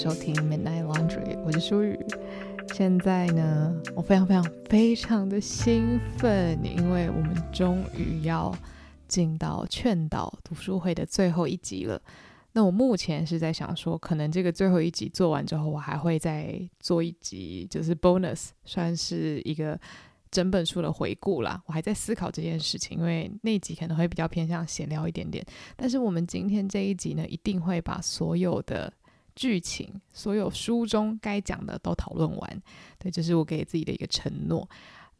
收听 Midnight Laundry，我是舒雨。现在呢，我非常非常非常的兴奋，因为我们终于要进到劝导读书会的最后一集了。那我目前是在想说，可能这个最后一集做完之后，我还会再做一集，就是 bonus，算是一个整本书的回顾啦。我还在思考这件事情，因为那集可能会比较偏向闲聊一点点。但是我们今天这一集呢，一定会把所有的剧情，所有书中该讲的都讨论完。对，这是我给自己的一个承诺。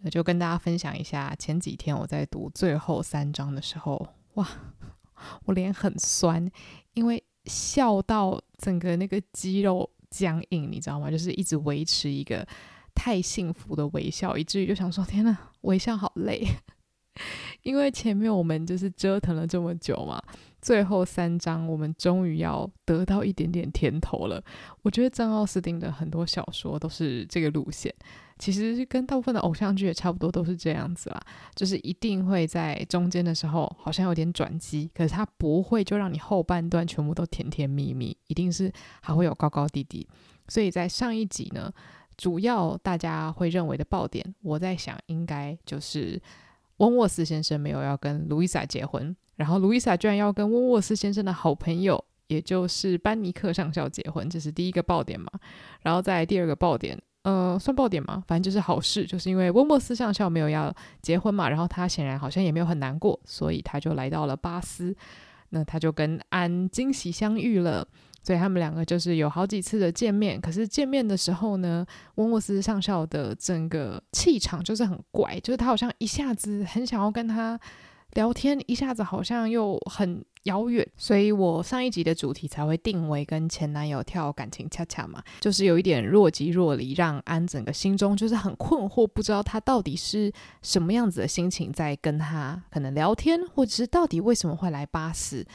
那就跟大家分享一下，前几天我在读最后三章的时候，哇，我脸很酸，因为笑到整个那个肌肉僵硬，你知道吗？就是一直维持一个。太幸福的微笑，以至于就想说：“天呐，微笑好累。”因为前面我们就是折腾了这么久嘛，最后三章我们终于要得到一点点甜头了。我觉得张奥斯汀的很多小说都是这个路线，其实跟大部分的偶像剧也差不多，都是这样子啦。就是一定会在中间的时候好像有点转机，可是它不会就让你后半段全部都甜甜蜜蜜，一定是还会有高高低低。所以在上一集呢。主要大家会认为的爆点，我在想应该就是温沃斯先生没有要跟路易莎结婚，然后路易莎居然要跟温沃斯先生的好朋友，也就是班尼克上校结婚，这是第一个爆点嘛。然后再第二个爆点，呃，算爆点吗？反正就是好事，就是因为温沃斯上校没有要结婚嘛，然后他显然好像也没有很难过，所以他就来到了巴斯，那他就跟安惊喜相遇了。所以他们两个就是有好几次的见面，可是见面的时候呢，温沃斯上校的整个气场就是很怪，就是他好像一下子很想要跟他聊天，一下子好像又很遥远。所以我上一集的主题才会定为跟前男友跳感情恰恰嘛，就是有一点若即若离，让安整个心中就是很困惑，不知道他到底是什么样子的心情在跟他可能聊天，或者是到底为什么会来巴士。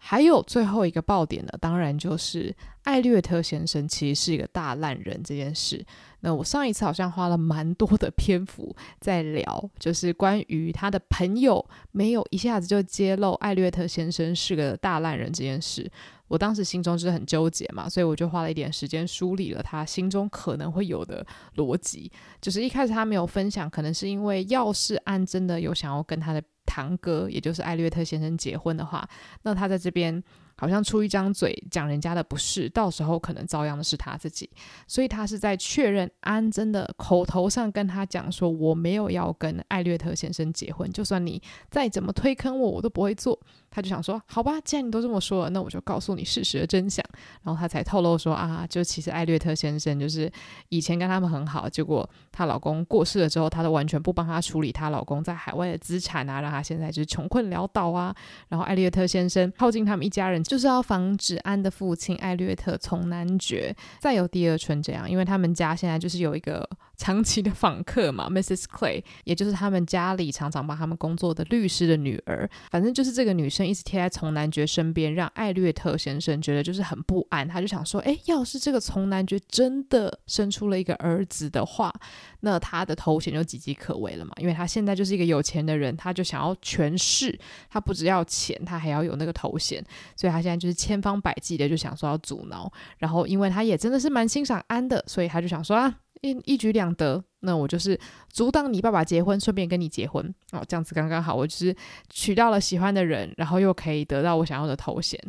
还有最后一个爆点呢，当然就是艾略特先生其实是一个大烂人这件事。那我上一次好像花了蛮多的篇幅在聊，就是关于他的朋友没有一下子就揭露艾略特先生是个大烂人这件事。我当时心中就是很纠结嘛，所以我就花了一点时间梳理了他心中可能会有的逻辑。就是一开始他没有分享，可能是因为要是安真的有想要跟他的。堂哥，也就是艾略特先生结婚的话，那他在这边好像出一张嘴讲人家的不是，到时候可能遭殃的是他自己，所以他是在确认安真的口头上跟他讲说，我没有要跟艾略特先生结婚，就算你再怎么推坑我，我都不会做。他就想说，好吧，既然你都这么说了，那我就告诉你事实的真相。然后他才透露说啊，就其实艾略特先生就是以前跟他们很好，结果她老公过世了之后，她都完全不帮她处理她老公在海外的资产啊，让她现在就是穷困潦倒啊。然后艾略特先生靠近他们一家人，就是要防止安的父亲艾略特从男爵再有第二春这样，因为他们家现在就是有一个。长期的访客嘛，Mrs. Clay，也就是他们家里常常帮他们工作的律师的女儿。反正就是这个女生一直贴在从男爵身边，让艾略特先生觉得就是很不安。他就想说，诶，要是这个从男爵真的生出了一个儿子的话，那他的头衔就岌岌可危了嘛。因为他现在就是一个有钱的人，他就想要权势，他不只要钱，他还要有那个头衔。所以他现在就是千方百计的就想说要阻挠。然后因为他也真的是蛮欣赏安的，所以他就想说啊。一一举两得，那我就是阻挡你爸爸结婚，顺便跟你结婚哦，这样子刚刚好，我就是娶到了喜欢的人，然后又可以得到我想要的头衔，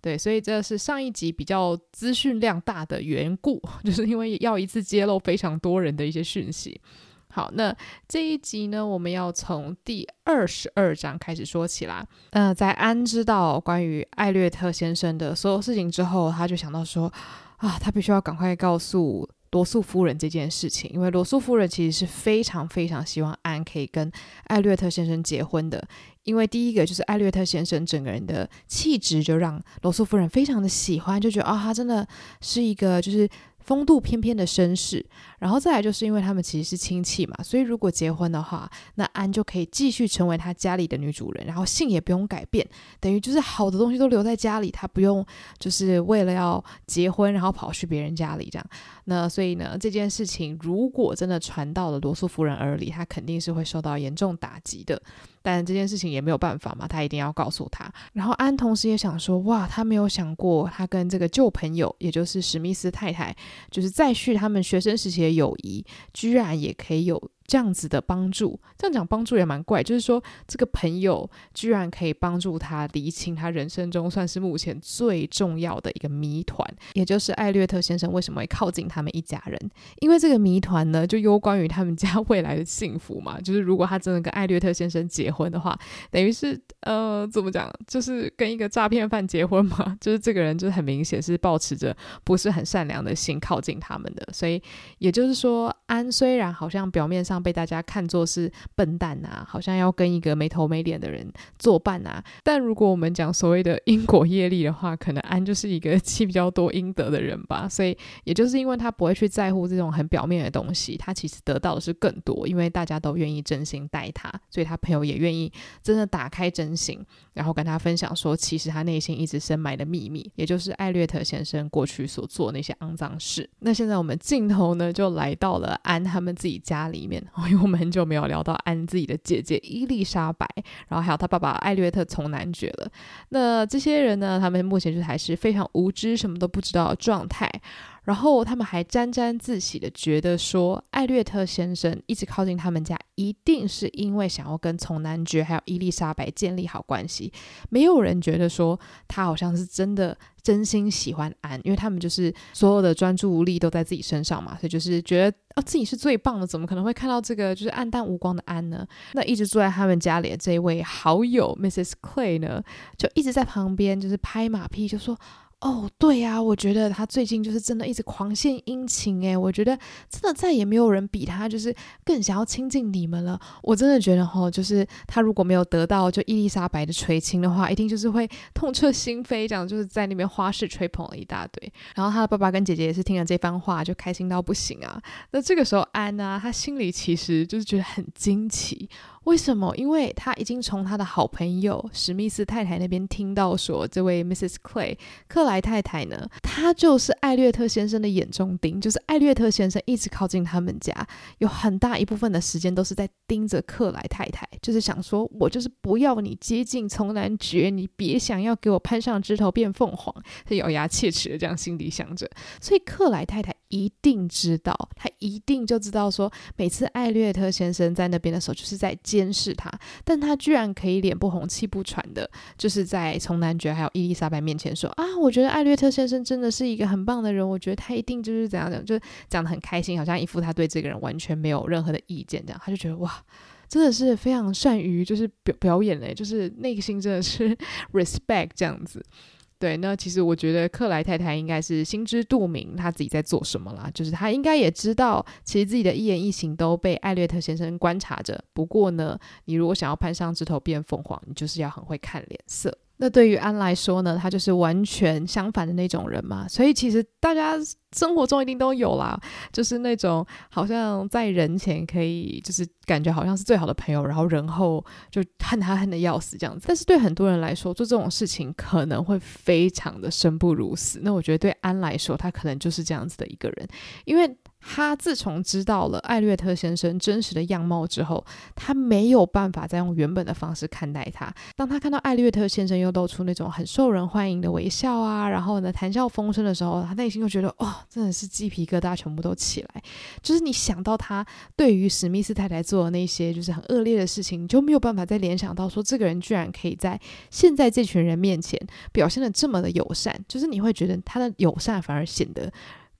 对，所以这是上一集比较资讯量大的缘故，就是因为要一次揭露非常多人的一些讯息。好，那这一集呢，我们要从第二十二章开始说起啦。呃，在安知道关于艾略特先生的所有事情之后，他就想到说啊，他必须要赶快告诉。罗素夫人这件事情，因为罗素夫人其实是非常非常希望安可以跟艾略特先生结婚的，因为第一个就是艾略特先生整个人的气质就让罗素夫人非常的喜欢，就觉得啊、哦，他真的是一个就是。风度翩翩的绅士，然后再来就是因为他们其实是亲戚嘛，所以如果结婚的话，那安就可以继续成为他家里的女主人，然后姓也不用改变，等于就是好的东西都留在家里，他不用就是为了要结婚然后跑去别人家里这样。那所以呢，这件事情如果真的传到了罗素夫人耳里，她肯定是会受到严重打击的。但这件事情也没有办法嘛，他一定要告诉他。然后安同时也想说，哇，他没有想过他跟这个旧朋友，也就是史密斯太太，就是再续他们学生时期的友谊，居然也可以有。这样子的帮助，这样讲帮助也蛮怪，就是说这个朋友居然可以帮助他厘清他人生中算是目前最重要的一个谜团，也就是艾略特先生为什么会靠近他们一家人？因为这个谜团呢，就攸关于他们家未来的幸福嘛。就是如果他真的跟艾略特先生结婚的话，等于是呃，怎么讲，就是跟一个诈骗犯结婚嘛。就是这个人就是很明显是抱持着不是很善良的心靠近他们的，所以也就是说，安虽然好像表面上。被大家看作是笨蛋啊，好像要跟一个没头没脸的人作伴啊。但如果我们讲所谓的因果业力的话，可能安就是一个 积比较多阴德的人吧。所以也就是因为他不会去在乎这种很表面的东西，他其实得到的是更多，因为大家都愿意真心待他，所以他朋友也愿意真的打开真心，然后跟他分享说，其实他内心一直深埋的秘密，也就是艾略特先生过去所做那些肮脏事。那现在我们镜头呢，就来到了安他们自己家里面。因为我们很久没有聊到安自己的姐姐伊丽莎白，然后还有他爸爸艾略特从男爵了。那这些人呢，他们目前就还是非常无知，什么都不知道的状态。然后他们还沾沾自喜的觉得说，艾略特先生一直靠近他们家，一定是因为想要跟从男爵还有伊丽莎白建立好关系。没有人觉得说他好像是真的真心喜欢安，因为他们就是所有的专注力都在自己身上嘛，所以就是觉得哦自己是最棒的，怎么可能会看到这个就是黯淡无光的安呢？那一直住在他们家里的这一位好友 Mrs. Clay 呢，就一直在旁边就是拍马屁，就说。哦，对呀，我觉得他最近就是真的一直狂献殷勤诶，我觉得真的再也没有人比他就是更想要亲近你们了。我真的觉得哈，就是他如果没有得到就伊丽莎白的垂青的话，一定就是会痛彻心扉，这样就是在那边花式吹捧了一大堆。然后他的爸爸跟姐姐也是听了这番话就开心到不行啊。那这个时候安呢，他心里其实就是觉得很惊奇。为什么？因为他已经从他的好朋友史密斯太太那边听到说，这位 Mrs. Clay 克莱太太呢，她就是艾略特先生的眼中钉，就是艾略特先生一直靠近他们家，有很大一部分的时间都是在盯着克莱太太，就是想说，我就是不要你接近从男爵，你别想要给我攀上枝头变凤凰，他咬牙切齿的这样心里想着，所以克莱太太一定知道，他一定就知道说，每次艾略特先生在那边的时候，就是在。监视他，但他居然可以脸不红气不喘的，就是在从男爵还有伊丽莎白面前说啊，我觉得艾略特先生真的是一个很棒的人，我觉得他一定就是怎样讲，就讲得很开心，好像一副他对这个人完全没有任何的意见这样，他就觉得哇，真的是非常善于就是表表演嘞，就是内心真的是 respect 这样子。对，那其实我觉得克莱太太应该是心知肚明，她自己在做什么啦。就是她应该也知道，其实自己的一言一行都被艾略特先生观察着。不过呢，你如果想要攀上枝头变凤凰，你就是要很会看脸色。那对于安来说呢，他就是完全相反的那种人嘛，所以其实大家生活中一定都有啦，就是那种好像在人前可以就是感觉好像是最好的朋友，然后人后就恨他恨得要死这样子。但是对很多人来说，做这种事情可能会非常的生不如死。那我觉得对安来说，他可能就是这样子的一个人，因为。他自从知道了艾略特先生真实的样貌之后，他没有办法再用原本的方式看待他。当他看到艾略特先生又露出那种很受人欢迎的微笑啊，然后呢谈笑风生的时候，他内心就觉得哦，真的是鸡皮疙瘩全部都起来。就是你想到他对于史密斯太太做的那些就是很恶劣的事情，你就没有办法再联想到说这个人居然可以在现在这群人面前表现得这么的友善，就是你会觉得他的友善反而显得。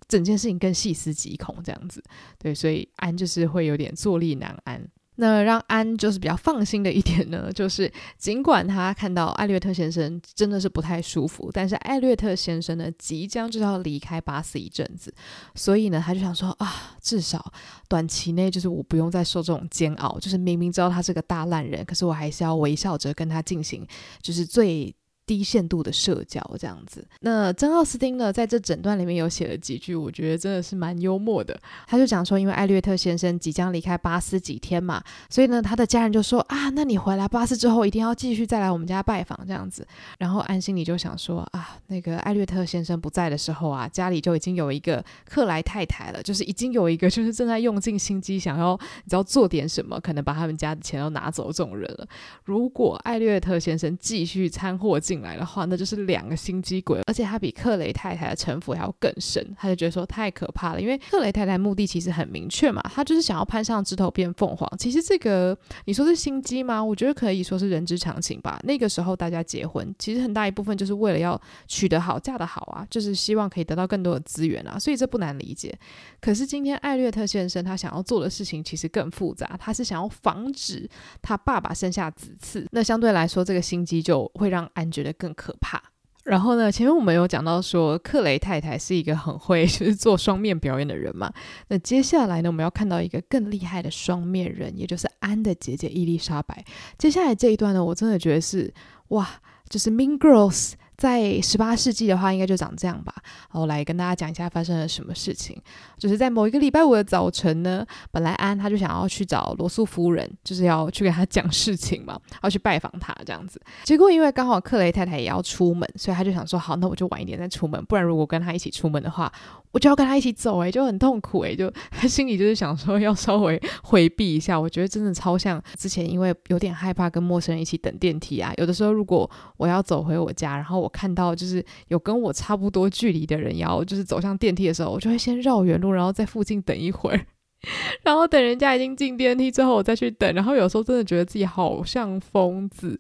整件事情更细思极恐，这样子，对，所以安就是会有点坐立难安。那让安就是比较放心的一点呢，就是尽管他看到艾略特先生真的是不太舒服，但是艾略特先生呢即将就要离开巴斯一阵子，所以呢他就想说啊，至少短期内就是我不用再受这种煎熬，就是明明知道他是个大烂人，可是我还是要微笑着跟他进行，就是最。低限度的社交这样子。那珍奥斯汀呢，在这整段里面有写了几句，我觉得真的是蛮幽默的。他就讲说，因为艾略特先生即将离开巴斯几天嘛，所以呢，他的家人就说啊，那你回来巴斯之后，一定要继续再来我们家拜访这样子。然后安心里就想说啊，那个艾略特先生不在的时候啊，家里就已经有一个克莱太太了，就是已经有一个 就是正在用尽心机想要你知道做点什么，可能把他们家的钱都拿走这种人了。如果艾略特先生继续掺和进进来的话，那就是两个心机鬼，而且他比克雷太太的城府还要更深。他就觉得说太可怕了，因为克雷太太目的其实很明确嘛，他就是想要攀上枝头变凤凰。其实这个你说是心机吗？我觉得可以说是人之常情吧。那个时候大家结婚，其实很大一部分就是为了要娶得好、嫁得好啊，就是希望可以得到更多的资源啊，所以这不难理解。可是今天艾略特先生他想要做的事情其实更复杂，他是想要防止他爸爸生下子嗣。那相对来说，这个心机就会让安觉得更可怕。然后呢，前面我们有讲到说，克雷太太是一个很会 就是做双面表演的人嘛。那接下来呢，我们要看到一个更厉害的双面人，也就是安的姐姐伊丽莎白。接下来这一段呢，我真的觉得是哇，就是 Mean Girls。在十八世纪的话，应该就长这样吧。我来跟大家讲一下发生了什么事情。就是在某一个礼拜五的早晨呢，本来安他就想要去找罗素夫人，就是要去跟他讲事情嘛，要去拜访他这样子。结果因为刚好克雷太太也要出门，所以他就想说，好，那我就晚一点再出门，不然如果跟他一起出门的话，我就要跟他一起走，诶，就很痛苦，诶，就他心里就是想说要稍微回避一下。我觉得真的超像之前，因为有点害怕跟陌生人一起等电梯啊。有的时候如果我要走回我家，然后我看到就是有跟我差不多距离的人要就是走向电梯的时候，我就会先绕远路，然后在附近等一会儿，然后等人家已经进电梯之后，我再去等。然后有时候真的觉得自己好像疯子，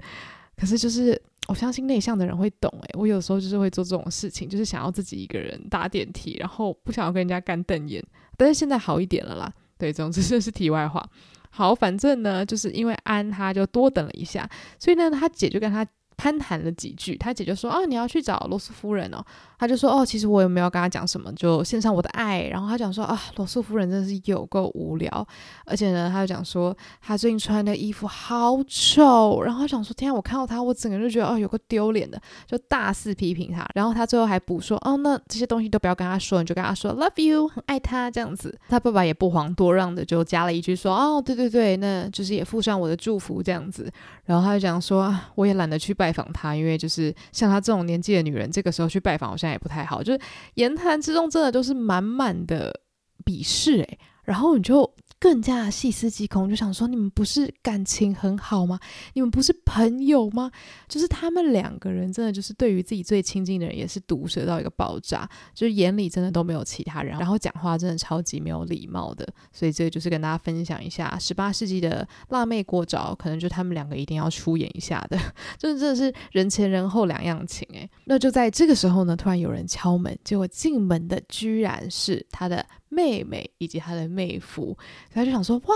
可是就是。我相信内向的人会懂诶，我有时候就是会做这种事情，就是想要自己一个人搭电梯，然后不想要跟人家干瞪眼。但是现在好一点了啦。对，总之这是题外话。好，反正呢，就是因为安他就多等了一下，所以呢，他姐就跟他攀谈了几句。他姐就说：“啊，你要去找罗斯夫人哦。”他就说：“哦，其实我也没有跟他讲什么，就献上我的爱。”然后他讲说：“啊，罗素夫人真的是有够无聊，而且呢，他就讲说他最近穿的衣服好丑。”然后他讲说：“天啊，我看到他，我整个人就觉得哦，有够丢脸的，就大肆批评他。”然后他最后还补说：“哦，那这些东西都不要跟他说，你就跟他说 ‘love you’，很爱他这样子。”他爸爸也不遑多让的，就加了一句说：“哦，对对对，那就是也附上我的祝福这样子。”然后他就讲说：“我也懒得去拜拜访他，因为就是像他这种年纪的女人，这个时候去拜访，好像也不太好。”就是言谈之中，真的都是满满的鄙视诶，然后你就。更加细思极恐，就想说你们不是感情很好吗？你们不是朋友吗？就是他们两个人真的就是对于自己最亲近的人也是毒舌到一个爆炸，就是眼里真的都没有其他人，然后讲话真的超级没有礼貌的。所以这个就是跟大家分享一下十八世纪的辣妹过招，可能就他们两个一定要出演一下的，就是真的是人前人后两样情诶。那就在这个时候呢，突然有人敲门，结果进门的居然是他的。妹妹以及她的妹夫，他就想说哇。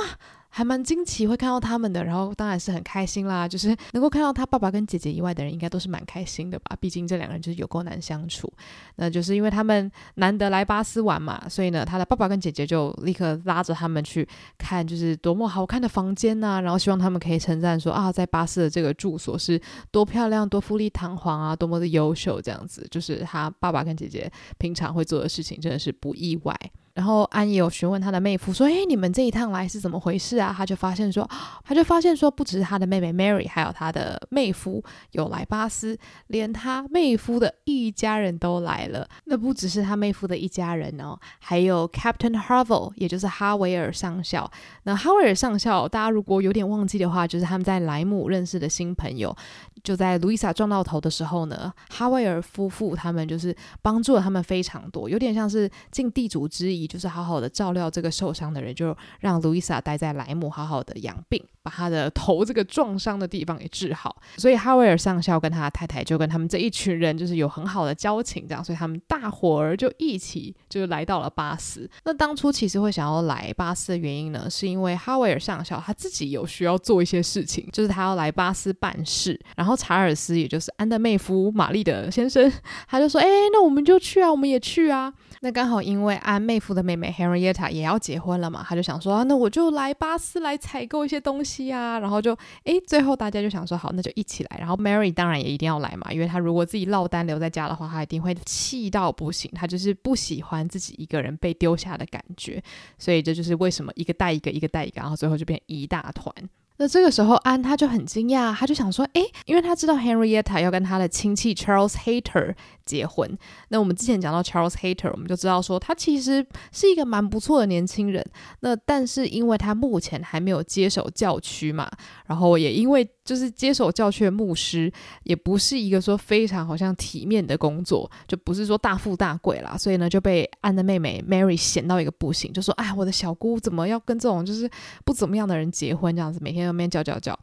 还蛮惊奇会看到他们的，然后当然是很开心啦。就是能够看到他爸爸跟姐姐以外的人，应该都是蛮开心的吧？毕竟这两个人就是有够难相处。那就是因为他们难得来巴斯玩嘛，所以呢，他的爸爸跟姐姐就立刻拉着他们去看，就是多么好看的房间呐、然后希望他们可以称赞说啊，在巴斯的这个住所是多漂亮、多富丽堂皇啊，多么的优秀这样子。就是他爸爸跟姐姐平常会做的事情，真的是不意外。然后安也有询问他的妹夫说：“诶，你们这一趟来是怎么回事啊？”他就发现说，他就发现说，不只是他的妹妹 Mary，还有他的妹夫有来巴斯，连他妹夫的一家人都来了。那不只是他妹夫的一家人哦，还有 Captain Harville，也就是哈维尔上校。那哈维尔上校，大家如果有点忘记的话，就是他们在莱姆认识的新朋友。就在路易莎撞到头的时候呢，哈维尔夫妇他们就是帮助了他们非常多，有点像是尽地主之谊，就是好好的照料这个受伤的人，就让路易莎待在莱姆好好的养病。把他的头这个撞伤的地方给治好，所以哈维尔上校跟他的太太就跟他们这一群人就是有很好的交情，这样，所以他们大伙儿就一起就来到了巴斯。那当初其实会想要来巴斯的原因呢，是因为哈维尔上校他自己有需要做一些事情，就是他要来巴斯办事。然后查尔斯，也就是安德妹夫玛丽的先生，他就说：“哎，那我们就去啊，我们也去啊。”那刚好因为安妹夫的妹妹 Henrietta 也要结婚了嘛，他就想说啊，那我就来巴斯来采购一些东西啊，然后就诶，最后大家就想说好，那就一起来。然后 Mary 当然也一定要来嘛，因为她如果自己落单留在家的话，她一定会气到不行，她就是不喜欢自己一个人被丢下的感觉，所以这就是为什么一个带一个，一个带一个，然后最后就变一大团。那这个时候，安他就很惊讶，他就想说，诶，因为他知道 Henrietta 要跟他的亲戚 Charles Hater 结婚。那我们之前讲到 Charles Hater，我们就知道说他其实是一个蛮不错的年轻人。那但是因为他目前还没有接手教区嘛，然后也因为就是接手教区牧师也不是一个说非常好像体面的工作，就不是说大富大贵啦，所以呢就被安的妹妹 Mary 嫌到一个不行，就说，哎，我的小姑怎么要跟这种就是不怎么样的人结婚，这样子每天。面叫叫叫，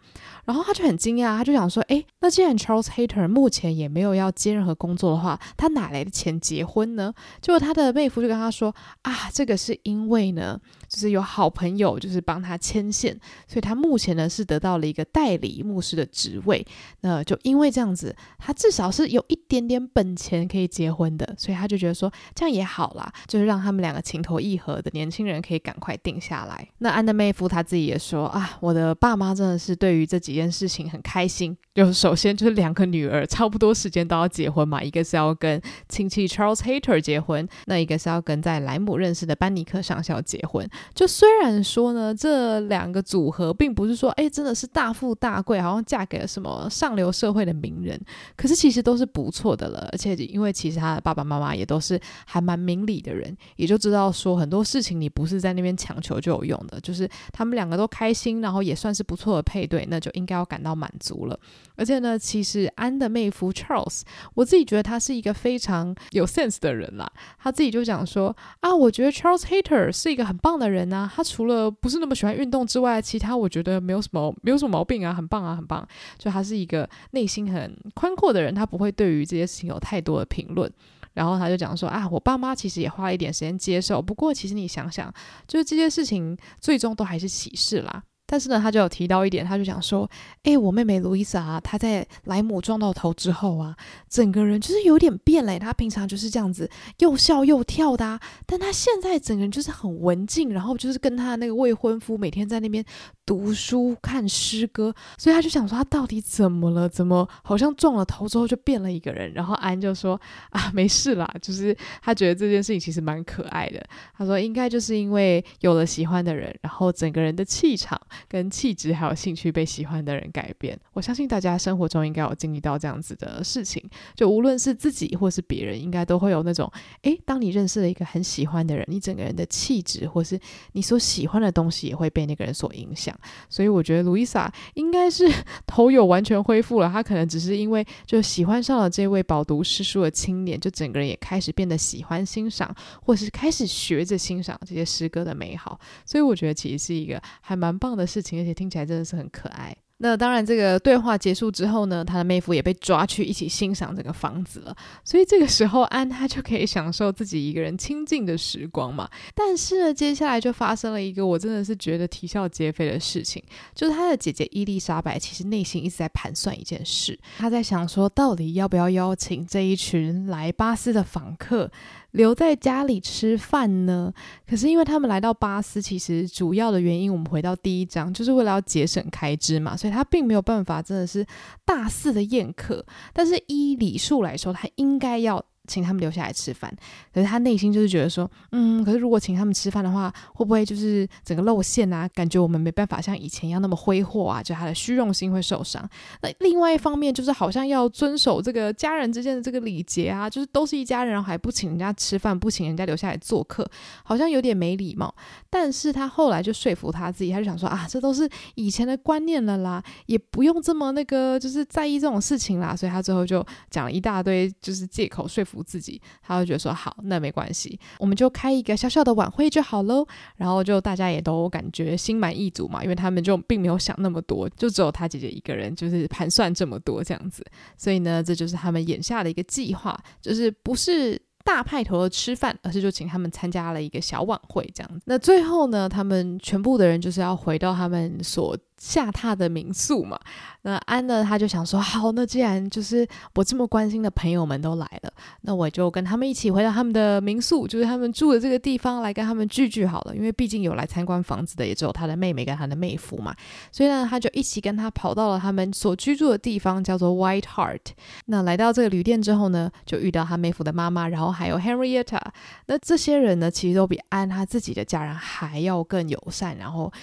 然后他就很惊讶，他就想说：“诶，那既然 Charles Hater 目前也没有要接任何工作的话，他哪来的钱结婚呢？”结果他的妹夫就跟他说：“啊，这个是因为呢。”就是有好朋友，就是帮他牵线，所以他目前呢是得到了一个代理牧师的职位。那就因为这样子，他至少是有一点点本钱可以结婚的，所以他就觉得说这样也好啦，就是让他们两个情投意合的年轻人可以赶快定下来。那安的妹夫他自己也说啊，我的爸妈真的是对于这几件事情很开心。就首先就是两个女儿差不多时间都要结婚嘛，一个是要跟亲戚 Charles Hayter 结婚，那一个是要跟在莱姆认识的班尼克上校结婚。就虽然说呢，这两个组合并不是说，哎，真的是大富大贵，好像嫁给了什么上流社会的名人，可是其实都是不错的了。而且因为其实他的爸爸妈妈也都是还蛮明理的人，也就知道说很多事情你不是在那边强求就有用的，就是他们两个都开心，然后也算是不错的配对，那就应该要感到满足了。而且呢，其实安的妹夫 Charles，我自己觉得他是一个非常有 sense 的人啦，他自己就讲说啊，我觉得 Charles Hater 是一个很棒的人。呢啊，他除了不是那么喜欢运动之外，其他我觉得没有什么没有什么毛病啊，很棒啊，很棒。就他是一个内心很宽阔的人，他不会对于这些事情有太多的评论。然后他就讲说啊，我爸妈其实也花了一点时间接受，不过其实你想想，就是这些事情最终都还是喜事啦。但是呢，他就有提到一点，他就想说，诶，我妹妹路易莎啊，她在莱姆撞到头之后啊，整个人就是有点变了。她平常就是这样子又笑又跳的啊，但她现在整个人就是很文静，然后就是跟她那个未婚夫每天在那边读书看诗歌。所以他就想说，他到底怎么了？怎么好像撞了头之后就变了一个人？然后安就说 啊，没事啦，就是他觉得这件事情其实蛮可爱的。他说应该就是因为有了喜欢的人，然后整个人的气场。跟气质还有兴趣被喜欢的人改变，我相信大家生活中应该有经历到这样子的事情。就无论是自己或是别人，应该都会有那种，诶，当你认识了一个很喜欢的人，你整个人的气质或是你所喜欢的东西也会被那个人所影响。所以我觉得路易莎应该是 头有完全恢复了，她可能只是因为就喜欢上了这位饱读诗书的青年，就整个人也开始变得喜欢欣赏，或是开始学着欣赏这些诗歌的美好。所以我觉得其实是一个还蛮棒的。事情，而且听起来真的是很可爱。那当然，这个对话结束之后呢，他的妹夫也被抓去一起欣赏这个房子了。所以这个时候，安他就可以享受自己一个人清静的时光嘛。但是呢，接下来就发生了一个我真的是觉得啼笑皆非的事情，就是他的姐姐伊丽莎白其实内心一直在盘算一件事，她在想说，到底要不要邀请这一群来巴斯的访客。留在家里吃饭呢？可是因为他们来到巴斯，其实主要的原因，我们回到第一章，就是为了要节省开支嘛，所以他并没有办法真的是大肆的宴客。但是依礼数来说，他应该要。请他们留下来吃饭，可是他内心就是觉得说，嗯，可是如果请他们吃饭的话，会不会就是整个露馅啊？感觉我们没办法像以前一样那么挥霍啊，就他的虚荣心会受伤。那另外一方面就是好像要遵守这个家人之间的这个礼节啊，就是都是一家人，然后还不请人家吃饭，不请人家留下来做客，好像有点没礼貌。但是他后来就说服他自己，他就想说啊，这都是以前的观念了啦，也不用这么那个，就是在意这种事情啦。所以他最后就讲了一大堆，就是借口说服。自己，他会觉得说好，那没关系，我们就开一个小小的晚会就好喽。然后就大家也都感觉心满意足嘛，因为他们就并没有想那么多，就只有他姐姐一个人，就是盘算这么多这样子。所以呢，这就是他们眼下的一个计划，就是不是大派头的吃饭，而是就请他们参加了一个小晚会这样子。那最后呢，他们全部的人就是要回到他们所下榻的民宿嘛，那安呢，他就想说，好，那既然就是我这么关心的朋友们都来了，那我就跟他们一起回到他们的民宿，就是他们住的这个地方来跟他们聚聚好了。因为毕竟有来参观房子的也只有他的妹妹跟他的妹夫嘛，所以呢，他就一起跟他跑到了他们所居住的地方，叫做 White Hart。那来到这个旅店之后呢，就遇到他妹夫的妈妈，然后还有 Henrietta。那这些人呢，其实都比安他自己的家人还要更友善，然后。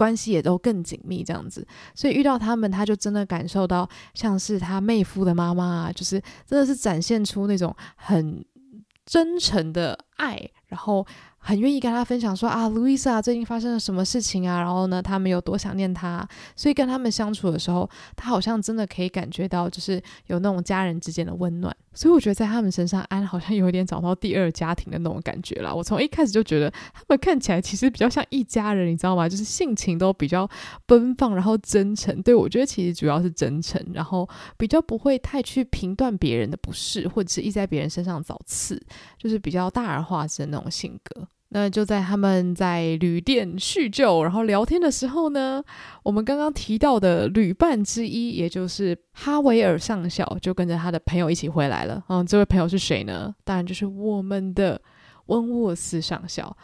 关系也都更紧密，这样子，所以遇到他们，他就真的感受到像是他妹夫的妈妈啊，就是真的是展现出那种很真诚的爱，然后。很愿意跟他分享说啊，Louisa 最近发生了什么事情啊？然后呢，他们有多想念他，所以跟他们相处的时候，他好像真的可以感觉到，就是有那种家人之间的温暖。所以我觉得在他们身上，安好像有一点找到第二家庭的那种感觉啦。我从一开始就觉得他们看起来其实比较像一家人，你知道吗？就是性情都比较奔放，然后真诚。对，我觉得其实主要是真诚，然后比较不会太去评断别人的不是，或者是一在别人身上找刺，就是比较大而化之的那种性格。那就在他们在旅店叙旧，然后聊天的时候呢，我们刚刚提到的旅伴之一，也就是哈维尔上校，就跟着他的朋友一起回来了。嗯，这位朋友是谁呢？当然就是我们的温沃斯上校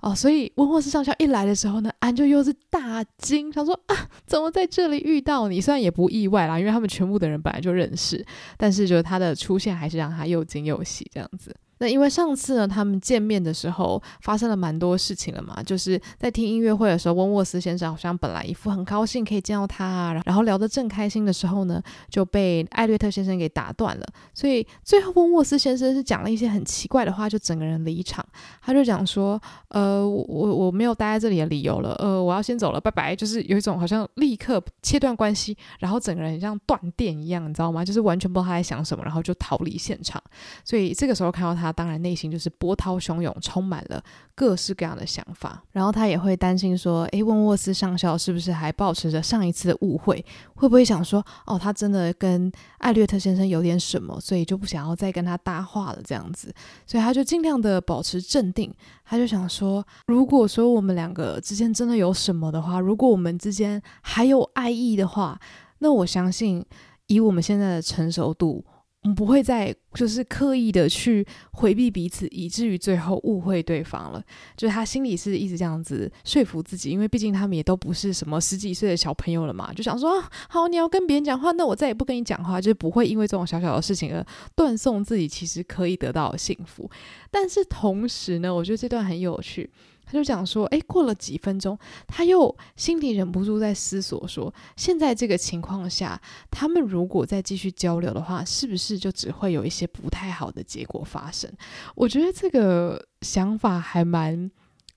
哦。所以温沃斯上校一来的时候呢，安就又是大惊，他说啊，怎么在这里遇到你？虽然也不意外啦，因为他们全部的人本来就认识，但是就是他的出现还是让他又惊又喜这样子。那因为上次呢，他们见面的时候发生了蛮多事情了嘛，就是在听音乐会的时候，温沃斯先生好像本来一副很高兴可以见到他啊，然后聊得正开心的时候呢，就被艾略特先生给打断了。所以最后温沃斯先生是讲了一些很奇怪的话，就整个人离场。他就讲说，呃，我我没有待在这里的理由了，呃，我要先走了，拜拜。就是有一种好像立刻切断关系，然后整个人像断电一样，你知道吗？就是完全不知道他在想什么，然后就逃离现场。所以这个时候看到他。当然，内心就是波涛汹涌，充满了各式各样的想法。然后他也会担心说：“诶，温沃斯上校是不是还保持着上一次的误会？会不会想说，哦，他真的跟艾略特先生有点什么，所以就不想要再跟他搭话了？这样子，所以他就尽量的保持镇定。他就想说，如果说我们两个之间真的有什么的话，如果我们之间还有爱意的话，那我相信，以我们现在的成熟度。”我们不会再就是刻意的去回避彼此，以至于最后误会对方了。就是他心里是一直这样子说服自己，因为毕竟他们也都不是什么十几岁的小朋友了嘛，就想说好，你要跟别人讲话，那我再也不跟你讲话，就是不会因为这种小小的事情而断送自己其实可以得到的幸福。但是同时呢，我觉得这段很有趣。他就讲说，哎，过了几分钟，他又心里忍不住在思索说，现在这个情况下，他们如果再继续交流的话，是不是就只会有一些不太好的结果发生？我觉得这个想法还蛮。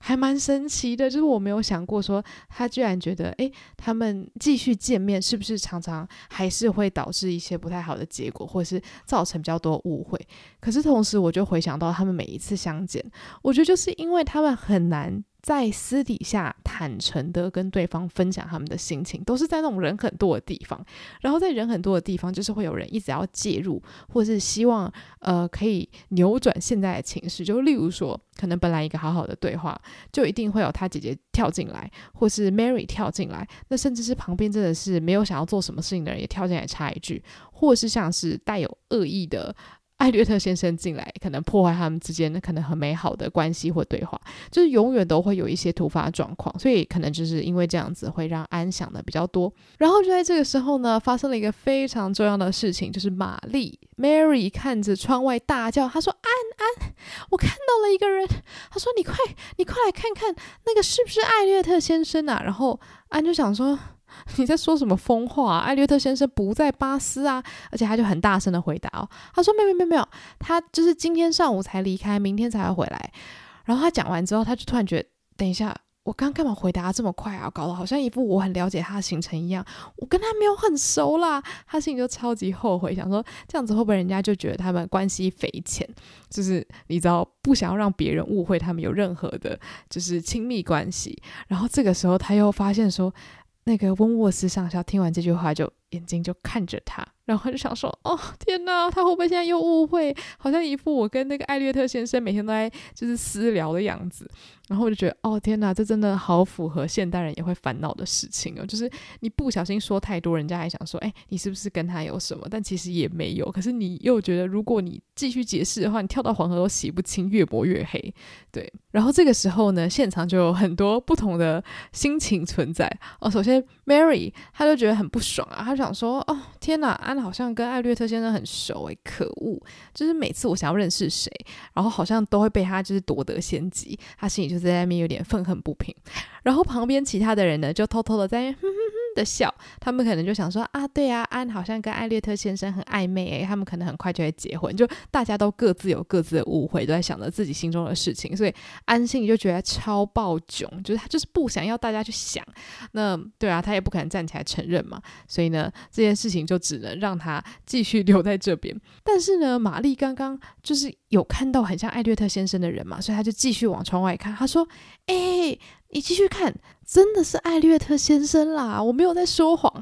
还蛮神奇的，就是我没有想过说他居然觉得，诶，他们继续见面是不是常常还是会导致一些不太好的结果，或者是造成比较多误会？可是同时，我就回想到他们每一次相见，我觉得就是因为他们很难。在私底下坦诚的跟对方分享他们的心情，都是在那种人很多的地方。然后在人很多的地方，就是会有人一直要介入，或是希望呃可以扭转现在的情势。就例如说，可能本来一个好好的对话，就一定会有他姐姐跳进来，或是 Mary 跳进来。那甚至是旁边真的是没有想要做什么事情的人也跳进来插一句，或是像是带有恶意的。艾略特先生进来，可能破坏他们之间可能很美好的关系或对话，就是永远都会有一些突发状况，所以可能就是因为这样子会让安想的比较多。然后就在这个时候呢，发生了一个非常重要的事情，就是玛丽 Mary 看着窗外大叫，她说：“安安，我看到了一个人。”她说：“你快，你快来看看，那个是不是艾略特先生啊？”然后安就想说。你在说什么疯话啊？艾略特先生不在巴斯啊！而且他就很大声的回答哦，他说没有没有没有，他就是今天上午才离开，明天才会回来。然后他讲完之后，他就突然觉得，等一下，我刚干嘛回答这么快啊？搞得好像一副我很了解他的行程一样，我跟他没有很熟啦。他心里就超级后悔，想说这样子会不会人家就觉得他们关系匪浅？就是你知道，不想要让别人误会他们有任何的，就是亲密关系。然后这个时候他又发现说。那个温沃斯上校听完这句话就眼睛就看着他。然后就想说：“哦，天哪，他会不会现在又误会？好像一副我跟那个艾略特先生每天都在就是私聊的样子。”然后我就觉得：“哦，天哪，这真的好符合现代人也会烦恼的事情哦。就是你不小心说太多，人家还想说：‘哎，你是不是跟他有什么？’但其实也没有。可是你又觉得，如果你继续解释的话，你跳到黄河都洗不清，越抹越黑。对。然后这个时候呢，现场就有很多不同的心情存在哦。首先，Mary 他就觉得很不爽啊，他就想说：‘哦，天哪，安。’好像跟艾略特先生很熟诶，可恶！就是每次我想要认识谁，然后好像都会被他就是夺得先机，他心里就在那边有点愤恨不平。然后旁边其他的人呢，就偷偷的在的笑，他们可能就想说啊，对啊，安好像跟艾略特先生很暧昧诶，他们可能很快就会结婚。就大家都各自有各自的误会，都在想着自己心中的事情，所以安心里就觉得超爆囧，就是他就是不想要大家去想。那对啊，他也不可能站起来承认嘛，所以呢，这件事情就只能让他继续留在这边。但是呢，玛丽刚刚就是有看到很像艾略特先生的人嘛，所以他就继续往窗外看，他说：“哎。”你继续看，真的是艾略特先生啦！我没有在说谎。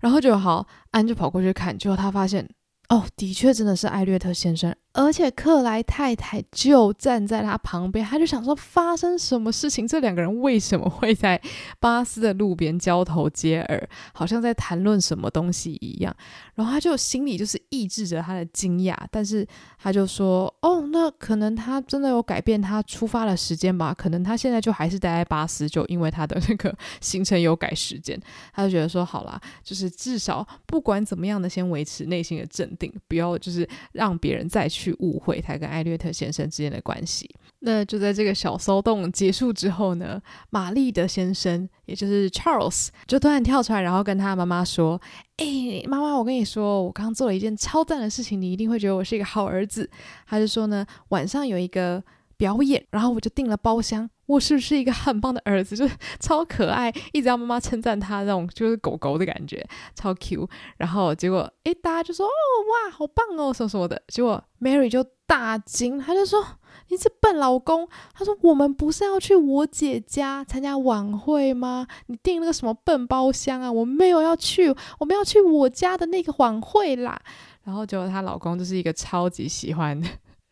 然后就好，安就跑过去看，结果他发现，哦，的确真的是艾略特先生。而且克莱太太就站在他旁边，他就想说发生什么事情？这两个人为什么会在巴斯的路边交头接耳，好像在谈论什么东西一样？然后他就心里就是抑制着他的惊讶，但是他就说：“哦，那可能他真的有改变他出发的时间吧？可能他现在就还是待在巴斯，就因为他的那个 行程有改时间。”他就觉得说：“好啦，就是至少不管怎么样的，先维持内心的镇定，不要就是让别人再去。”去误会他跟艾略特先生之间的关系。那就在这个小骚动结束之后呢，玛丽的先生，也就是 Charles，就突然跳出来，然后跟他妈妈说：“哎，妈妈，我跟你说，我刚刚做了一件超赞的事情，你一定会觉得我是一个好儿子。”他就说呢，晚上有一个表演，然后我就订了包厢。我是不是一个很棒的儿子？就是超可爱，一直要妈妈称赞他那种就是狗狗的感觉，超 Q。然后结果，诶，大家就说：“哦，哇，好棒哦，什么什么的。”结果 Mary 就大惊，他就说：“你这笨老公！”他说：“我们不是要去我姐家参加晚会吗？你订那个什么笨包厢啊？我没有要去，我们要去我家的那个晚会啦。”然后结果她老公就是一个超级喜欢。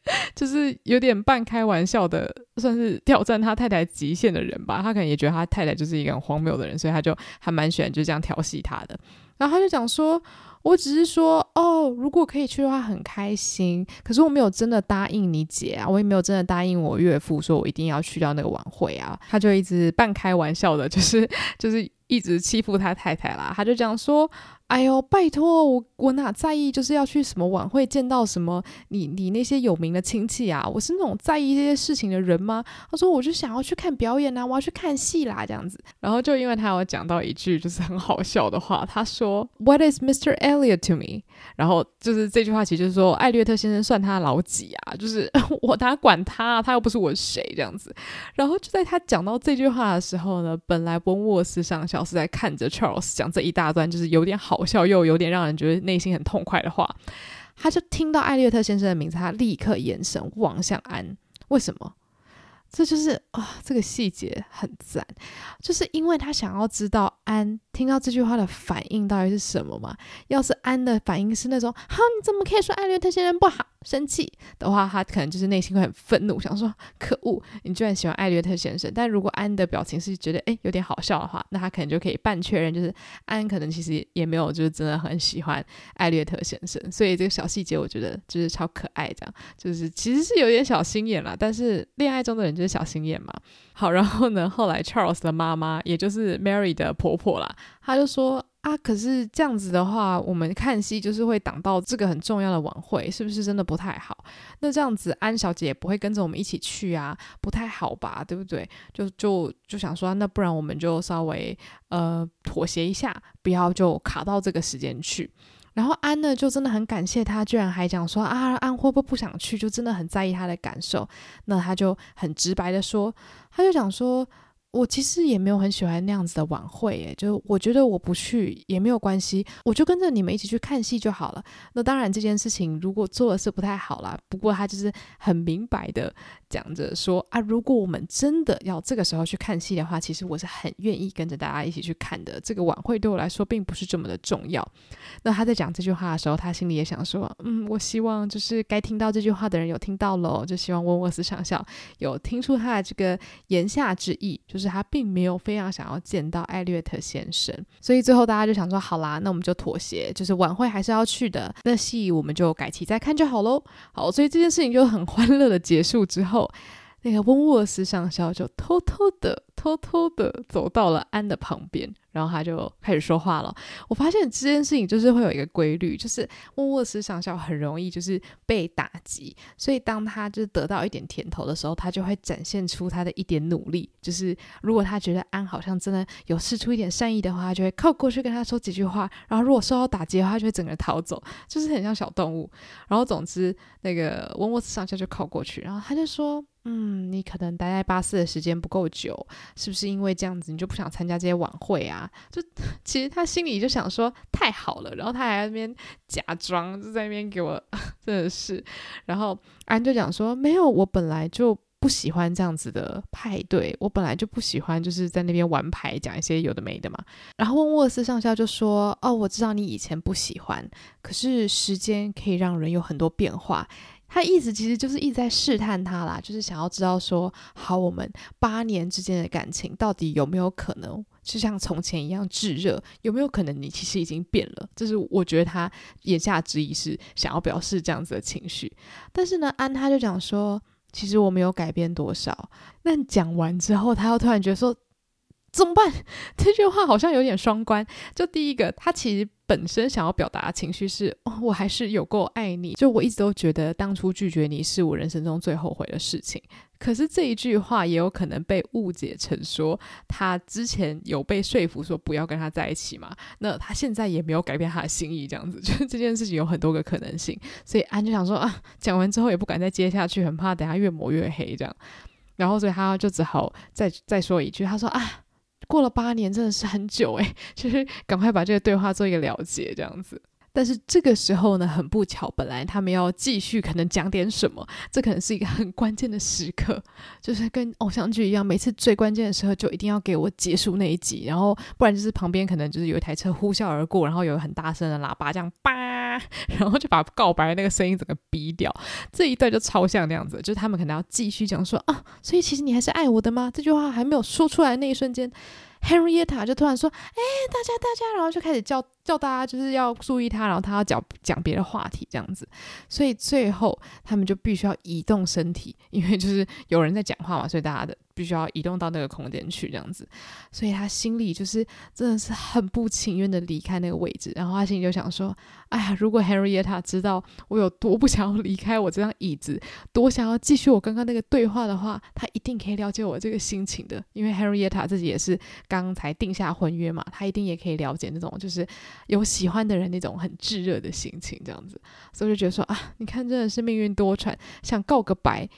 就是有点半开玩笑的，算是挑战他太太极限的人吧。他可能也觉得他太太就是一个很荒谬的人，所以他就还蛮喜欢就这样调戏他的。然后他就讲说：“我只是说，哦，如果可以去的话，很开心。可是我没有真的答应你姐啊，我也没有真的答应我岳父，说我一定要去到那个晚会啊。”他就一直半开玩笑的，就是 就是一直欺负他太太啦。他就这样说。哎呦，拜托我，我哪在意？就是要去什么晚会见到什么你你那些有名的亲戚啊？我是那种在意这些事情的人吗？他说，我就想要去看表演啊，我要去看戏啦，这样子。然后就因为他有讲到一句就是很好笑的话，他说，What is Mr. Elliot to me？然后就是这句话，其实就是说艾略特先生算他老几啊？就是 我哪管他，他又不是我谁这样子。然后就在他讲到这句话的时候呢，本来温沃斯上校是在看着 Charles 讲这一大段，就是有点好。搞笑又有点让人觉得内心很痛快的话，他就听到艾略特先生的名字，他立刻眼神望向安。为什么？这就是啊、这个细节很赞，就是因为他想要知道安听到这句话的反应到底是什么嘛。要是安的反应是那种“哈，你怎么可以说艾略特先生不好？”生气的话，他可能就是内心会很愤怒，想说可恶，你居然喜欢艾略特先生。但如果安的表情是觉得诶有点好笑的话，那他可能就可以半确认，就是安可能其实也没有就是真的很喜欢艾略特先生。所以这个小细节我觉得就是超可爱，这样就是其实是有点小心眼啦。但是恋爱。中的人就是小心眼嘛。好，然后呢，后来 Charles 的妈妈，也就是 Mary 的婆婆啦，她就说。啊，可是这样子的话，我们看戏就是会挡到这个很重要的晚会，是不是真的不太好？那这样子，安小姐也不会跟着我们一起去啊，不太好吧，对不对？就就就想说，那不然我们就稍微呃妥协一下，不要就卡到这个时间去。然后安呢，就真的很感谢他，居然还讲说啊，安会不会不想去？就真的很在意他的感受。那他就很直白的说，他就讲说。我其实也没有很喜欢那样子的晚会，诶，就我觉得我不去也没有关系，我就跟着你们一起去看戏就好了。那当然这件事情如果做的是不太好啦，不过他就是很明白的讲着说啊，如果我们真的要这个时候去看戏的话，其实我是很愿意跟着大家一起去看的。这个晚会对我来说并不是这么的重要。那他在讲这句话的时候，他心里也想说，嗯，我希望就是该听到这句话的人有听到喽，就希望温沃斯上校有听出他的这个言下之意，就是就是他并没有非常想要见到艾略特先生。所以最后大家就想说，好啦，那我们就妥协，就是晚会还是要去的，那戏我们就改期再看就好喽。好，所以这件事情就很欢乐的结束之后。那个温沃斯上校就偷偷的、偷偷的走到了安的旁边，然后他就开始说话了。我发现这件事情就是会有一个规律，就是温沃斯上校很容易就是被打击，所以当他就是得到一点甜头的时候，他就会展现出他的一点努力。就是如果他觉得安好像真的有试出一点善意的话，他就会靠过去跟他说几句话。然后如果受到打击的话，就会整个逃走，就是很像小动物。然后总之，那个温沃斯上校就靠过去，然后他就说。嗯，你可能待在巴斯的时间不够久，是不是因为这样子你就不想参加这些晚会啊？就 其实他心里就想说太好了，然后他还在那边假装就在那边给我，真的是。然后安就讲说没有，我本来就不喜欢这样子的派对，我本来就不喜欢就是在那边玩牌讲一些有的没的嘛。然后问沃斯上校就说哦，我知道你以前不喜欢，可是时间可以让人有很多变化。他意思其实就是一直在试探他啦，就是想要知道说，好，我们八年之间的感情到底有没有可能就像从前一样炙热？有没有可能你其实已经变了？这是我觉得他言下之意是想要表示这样子的情绪。但是呢，安他就讲说，其实我没有改变多少。那讲完之后，他又突然觉得说。怎么办？这句话好像有点双关。就第一个，他其实本身想要表达的情绪是，哦，我还是有够爱你。就我一直都觉得当初拒绝你是我人生中最后悔的事情。可是这一句话也有可能被误解成说，他之前有被说服说不要跟他在一起嘛？那他现在也没有改变他的心意，这样子，就是这件事情有很多个可能性。所以安就想说啊，讲完之后也不敢再接下去，很怕等下越抹越黑这样。然后所以他就只好再再说一句，他说啊。过了八年，真的是很久诶，就是赶快把这个对话做一个了结，这样子。但是这个时候呢，很不巧，本来他们要继续，可能讲点什么，这可能是一个很关键的时刻，就是跟偶像剧一样，每次最关键的时候就一定要给我结束那一集，然后不然就是旁边可能就是有一台车呼啸而过，然后有很大声的喇叭这样叭，然后就把告白那个声音整个逼掉，这一段就超像那样子，就是他们可能要继续讲说啊，所以其实你还是爱我的吗？这句话还没有说出来那一瞬间。Henrietta 就突然说：“哎，大家，大家！”然后就开始叫叫大家，就是要注意他，然后他要讲讲别的话题这样子。所以最后他们就必须要移动身体，因为就是有人在讲话嘛，所以大家的。必须要移动到那个空间去，这样子，所以他心里就是真的是很不情愿的离开那个位置，然后他心里就想说：“哎呀，如果 Henrietta 知道我有多不想要离开我这张椅子，多想要继续我刚刚那个对话的话，他一定可以了解我这个心情的，因为 Henrietta 自己也是刚才定下婚约嘛，他一定也可以了解那种就是有喜欢的人那种很炙热的心情，这样子，所以就觉得说啊，你看真的是命运多舛，想告个白。”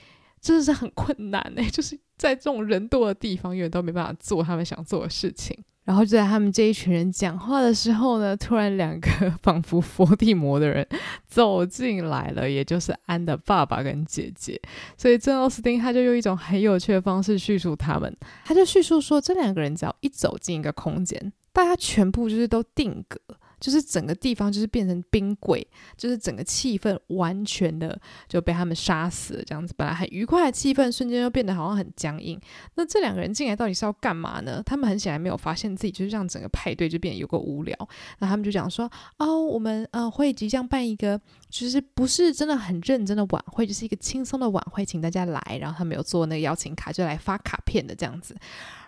真的是很困难呢，就是在这种人多的地方，永远都没办法做他们想做的事情。然后就在他们这一群人讲话的时候呢，突然两个 仿佛佛地魔的人走进来了，也就是安的爸爸跟姐姐。所以珍奥斯汀他就用一种很有趣的方式叙述他们，他就叙述说，这两个人只要一走进一个空间，大家全部就是都定格。就是整个地方就是变成冰柜，就是整个气氛完全的就被他们杀死了，这样子。本来很愉快的气氛，瞬间又变得好像很僵硬。那这两个人进来到底是要干嘛呢？他们很显然没有发现自己就是让整个派对就变得有够无聊。那他们就讲说：“哦，我们呃会即将办一个，其实不是真的很认真的晚会，就是一个轻松的晚会，请大家来。”然后他们有做那个邀请卡，就来发卡片的这样子。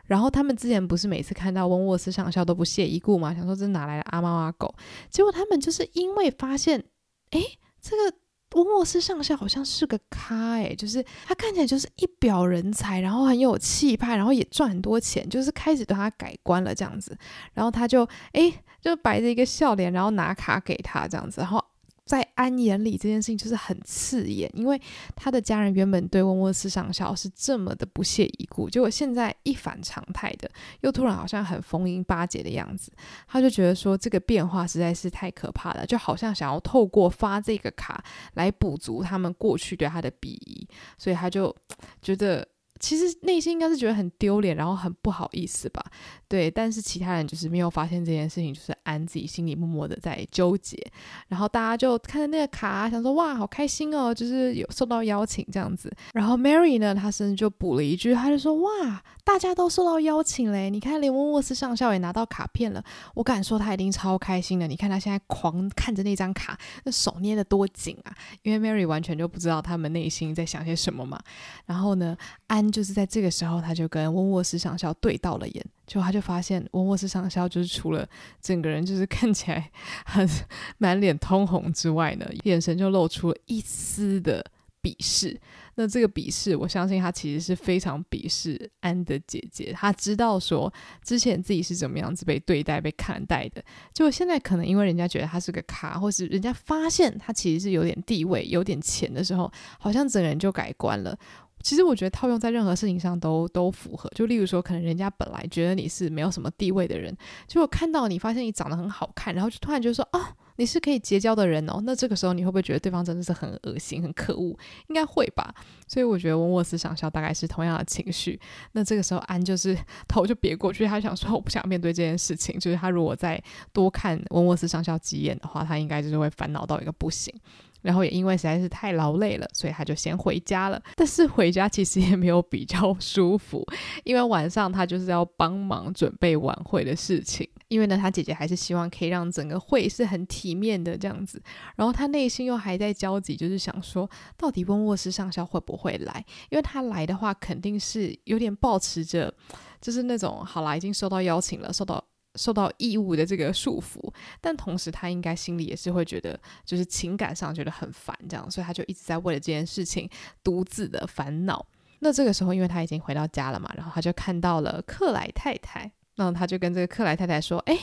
然后他们之前不是每次看到温沃斯上校都不屑一顾吗？想说这哪来的阿猫阿狗？结果他们就是因为发现，诶，这个温沃斯上校好像是个咖，诶，就是他看起来就是一表人才，然后很有气派，然后也赚很多钱，就是开始对他改观了这样子。然后他就诶，就摆着一个笑脸，然后拿卡给他这样子，然后。在安眼里这件事情就是很刺眼，因为他的家人原本对温沃斯上校是这么的不屑一顾，结果现在一反常态的，又突然好像很逢迎巴结的样子，他就觉得说这个变化实在是太可怕了，就好像想要透过发这个卡来补足他们过去对他的鄙夷，所以他就觉得。其实内心应该是觉得很丢脸，然后很不好意思吧，对。但是其他人就是没有发现这件事情，就是安自己心里默默的在纠结。然后大家就看着那个卡，想说哇，好开心哦，就是有受到邀请这样子。然后 Mary 呢，她甚至就补了一句，她就说哇，大家都受到邀请嘞，你看连温沃斯上校也拿到卡片了，我敢说他一定超开心的。你看他现在狂看着那张卡，那手捏得多紧啊，因为 Mary 完全就不知道他们内心在想些什么嘛。然后呢，安。就是在这个时候，他就跟温沃斯上校对到了眼，就他就发现温沃斯上校就是除了整个人就是 看起来很满脸通红之外呢，眼神就露出了一丝的鄙视。那这个鄙视，我相信他其实是非常鄙视安的姐姐。他知道说之前自己是怎么样子被对待、被看待的，就现在可能因为人家觉得他是个咖，或是人家发现他其实是有点地位、有点钱的时候，好像整个人就改观了。其实我觉得套用在任何事情上都都符合。就例如说，可能人家本来觉得你是没有什么地位的人，结果看到你发现你长得很好看，然后就突然就说啊，你是可以结交的人哦。那这个时候你会不会觉得对方真的是很恶心、很可恶？应该会吧。所以我觉得温沃斯上校大概是同样的情绪。那这个时候安就是 头就别过去，他想说我不想面对这件事情。就是他如果再多看温沃斯上校几眼的话，他应该就是会烦恼到一个不行。然后也因为实在是太劳累了，所以他就先回家了。但是回家其实也没有比较舒服，因为晚上他就是要帮忙准备晚会的事情。因为呢，他姐姐还是希望可以让整个会是很体面的这样子。然后他内心又还在焦急，就是想说，到底温沃斯上校会不会来？因为他来的话，肯定是有点抱持着，就是那种好啦，已经收到邀请了，收到。受到义务的这个束缚，但同时他应该心里也是会觉得，就是情感上觉得很烦，这样，所以他就一直在为了这件事情独自的烦恼。那这个时候，因为他已经回到家了嘛，然后他就看到了克莱太太。那他就跟这个克莱太太说：“哎，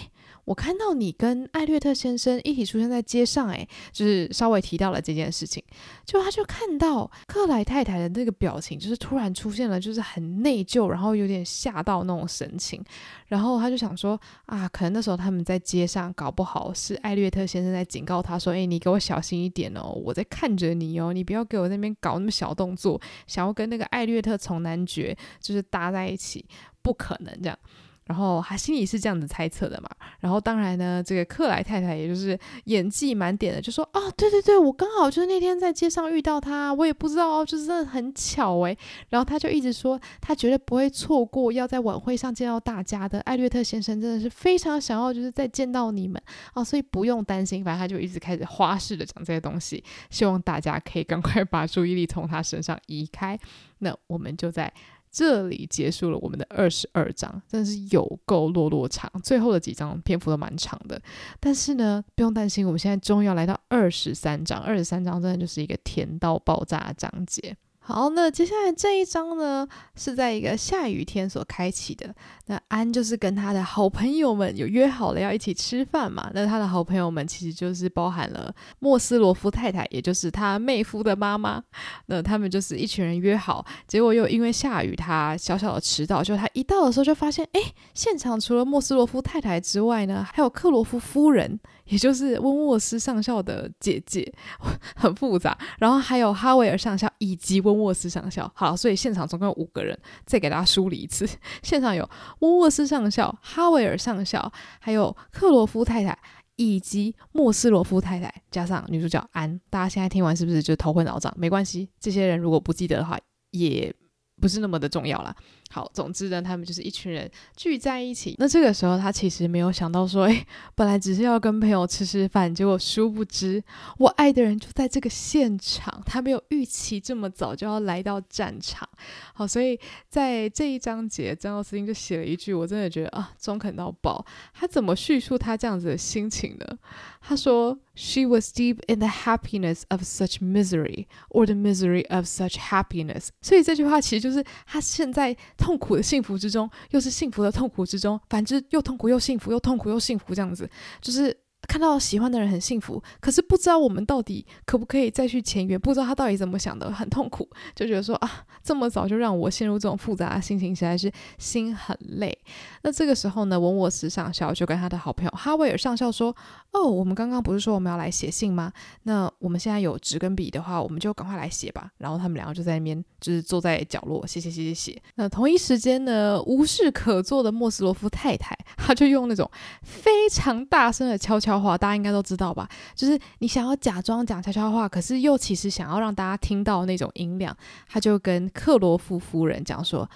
我看到你跟艾略特先生一起出现在街上，哎，就是稍微提到了这件事情。就他就看到克莱太太的那个表情，就是突然出现了，就是很内疚，然后有点吓到那种神情。然后他就想说：啊，可能那时候他们在街上，搞不好是艾略特先生在警告他说：哎，你给我小心一点哦，我在看着你哦，你不要给我那边搞那么小动作，想要跟那个艾略特从男爵就是搭在一起，不可能这样。”然后他心里是这样子猜测的嘛，然后当然呢，这个克莱太太也就是演技满点的，就说啊，对对对，我刚好就是那天在街上遇到他，我也不知道，就是真的很巧诶。然后他就一直说，他绝对不会错过要在晚会上见到大家的。艾略特先生真的是非常想要就是再见到你们啊，所以不用担心。反正他就一直开始花式的讲这些东西，希望大家可以赶快把注意力从他身上移开。那我们就在。这里结束了我们的二十二章，真的是有够落落长，最后的几章篇幅都蛮长的。但是呢，不用担心，我们现在终于要来到二十三章，二十三章真的就是一个甜到爆炸的章节。好，那接下来这一章呢，是在一个下雨天所开启的。那安就是跟他的好朋友们有约好了要一起吃饭嘛。那他的好朋友们其实就是包含了莫斯罗夫太太，也就是他妹夫的妈妈。那他们就是一群人约好，结果又因为下雨，他小小的迟到。就他一到的时候，就发现，哎，现场除了莫斯罗夫太太之外呢，还有克罗夫夫人。也就是温沃斯上校的姐姐，很复杂。然后还有哈维尔上校以及温沃斯上校。好，所以现场总共有五个人。再给大家梳理一次：现场有温沃斯上校、哈维尔上校，还有克罗夫太太以及莫斯罗夫太太，加上女主角安。大家现在听完是不是就头昏脑胀？没关系，这些人如果不记得的话，也不是那么的重要啦。好，总之呢，他们就是一群人聚在一起。那这个时候，他其实没有想到说，诶，本来只是要跟朋友吃吃饭，结果殊不知，我爱的人就在这个现场。他没有预期这么早就要来到战场。好，所以在这一章节，张奥斯汀就写了一句，我真的觉得啊，中肯到爆。他怎么叙述他这样子的心情呢？他说：“She was deep in the happiness of such misery, or the misery of such happiness。”所以这句话其实就是他现在。痛苦的幸福之中，又是幸福的痛苦之中，反之又痛苦又幸福，又痛苦又幸福，这样子，就是看到喜欢的人很幸福，可是不知道我们到底可不可以再去前缘，不知道他到底怎么想的，很痛苦，就觉得说啊，这么早就让我陷入这种复杂的心情，实在是心很累。那这个时候呢，文沃斯上校就跟他的好朋友哈维尔上校说：“哦，我们刚刚不是说我们要来写信吗？那我们现在有纸跟笔的话，我们就赶快来写吧。”然后他们两个就在那边，就是坐在角落写写写写写。那同一时间呢，无事可做的莫斯洛夫太太，他就用那种非常大声的悄悄悄。话大家应该都知道吧？就是你想要假装讲悄悄话，可是又其实想要让大家听到那种音量。他就跟克罗夫夫人讲说：“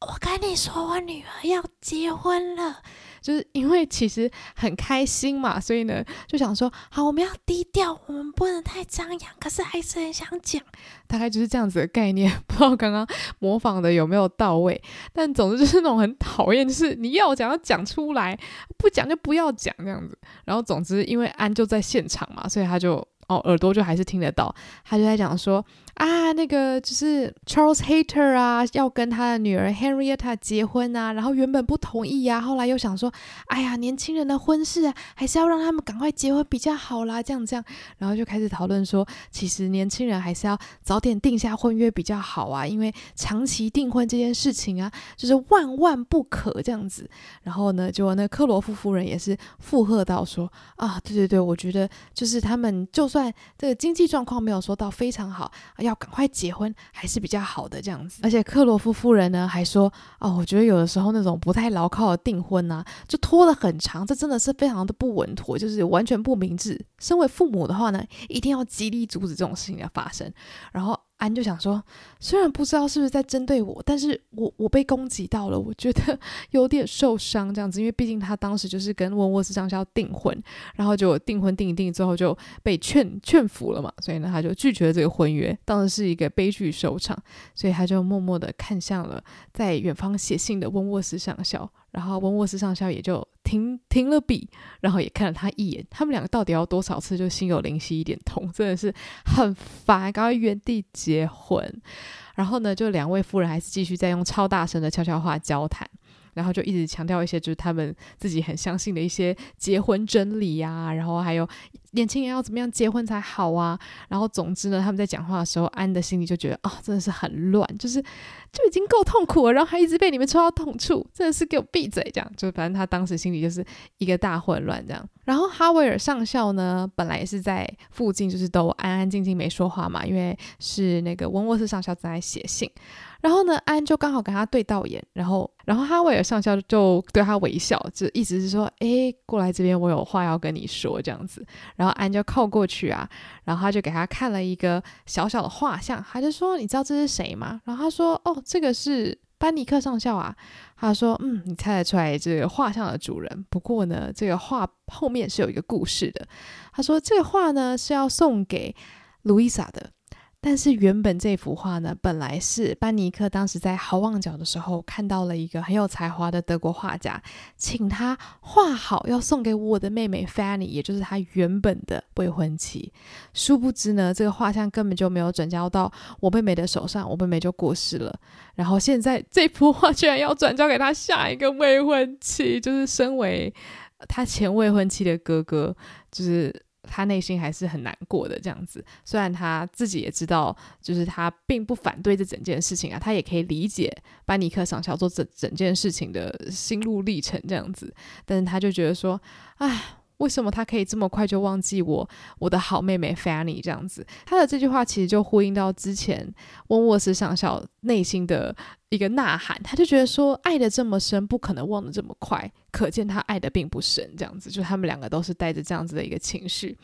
我跟你说，我女儿要结婚了。”就是因为其实很开心嘛，所以呢就想说：“好，我们要低调，我们不能太张扬，可是还是很想讲。”大概就是这样子的概念。不知道刚刚模仿的有没有到位？但总之就是那种很讨厌，就是你要讲要讲出来，不讲就不要讲这样子。然后总之因为安就在现场嘛，所以他就。哦，耳朵就还是听得到，他就在讲说啊，那个就是 Charles Hater 啊，要跟他的女儿 Henrietta 结婚啊，然后原本不同意呀、啊，后来又想说，哎呀，年轻人的婚事啊，还是要让他们赶快结婚比较好啦，这样这样，然后就开始讨论说，其实年轻人还是要早点定下婚约比较好啊，因为长期订婚这件事情啊，就是万万不可这样子。然后呢，就那克罗夫夫人也是附和到说，啊，对对对，我觉得就是他们就算。这个经济状况没有说到非常好，要要赶快结婚还是比较好的这样子。而且克罗夫夫人呢还说：“哦，我觉得有的时候那种不太牢靠的订婚啊，就拖得很长，这真的是非常的不稳妥，就是完全不明智。身为父母的话呢，一定要极力阻止这种事情的发生。”然后。安就想说，虽然不知道是不是在针对我，但是我我被攻击到了，我觉得 有点受伤这样子，因为毕竟他当时就是跟温沃斯上校订婚，然后就订婚订一订之后就被劝劝服了嘛，所以呢他就拒绝了这个婚约，当时是一个悲剧收场，所以他就默默地看向了在远方写信的温沃斯上校。然后文沃斯上校也就停停了笔，然后也看了他一眼。他们两个到底要多少次就心有灵犀一点通，真的是很烦，赶快原地结婚。然后呢，就两位夫人还是继续在用超大声的悄悄话交谈。然后就一直强调一些，就是他们自己很相信的一些结婚真理呀、啊，然后还有年轻人要怎么样结婚才好啊。然后总之呢，他们在讲话的时候，安的心里就觉得啊、哦，真的是很乱，就是就已经够痛苦了，然后还一直被你们戳到痛处，真的是给我闭嘴！这样，就反正他当时心里就是一个大混乱这样。然后哈维尔上校呢，本来也是在附近，就是都安安静静没说话嘛，因为是那个温沃斯上校正在写信。然后呢，安就刚好跟他对到眼，然后，然后哈维尔上校就对他微笑，就意思是说，诶，过来这边，我有话要跟你说，这样子。然后安就靠过去啊，然后他就给他看了一个小小的画像，他就说，你知道这是谁吗？然后他说，哦，这个是班尼克上校啊。他说，嗯，你猜得出来这个画像的主人？不过呢，这个画后面是有一个故事的。他说，这个画呢是要送给路易莎的。但是原本这幅画呢，本来是班尼克当时在好望角的时候看到了一个很有才华的德国画家，请他画好要送给我的妹妹 Fanny，也就是他原本的未婚妻。殊不知呢，这个画像根本就没有转交到我妹妹的手上，我妹妹就过世了。然后现在这幅画居然要转交给他下一个未婚妻，就是身为他前未婚妻的哥哥，就是。他内心还是很难过的，这样子。虽然他自己也知道，就是他并不反对这整件事情啊，他也可以理解班尼克上校做整整件事情的心路历程这样子，但是他就觉得说，唉。为什么他可以这么快就忘记我，我的好妹妹 Fanny 这样子？他的这句话其实就呼应到之前温沃斯上校内心的一个呐喊，他就觉得说，爱的这么深，不可能忘得这么快，可见他爱的并不深，这样子，就他们两个都是带着这样子的一个情绪。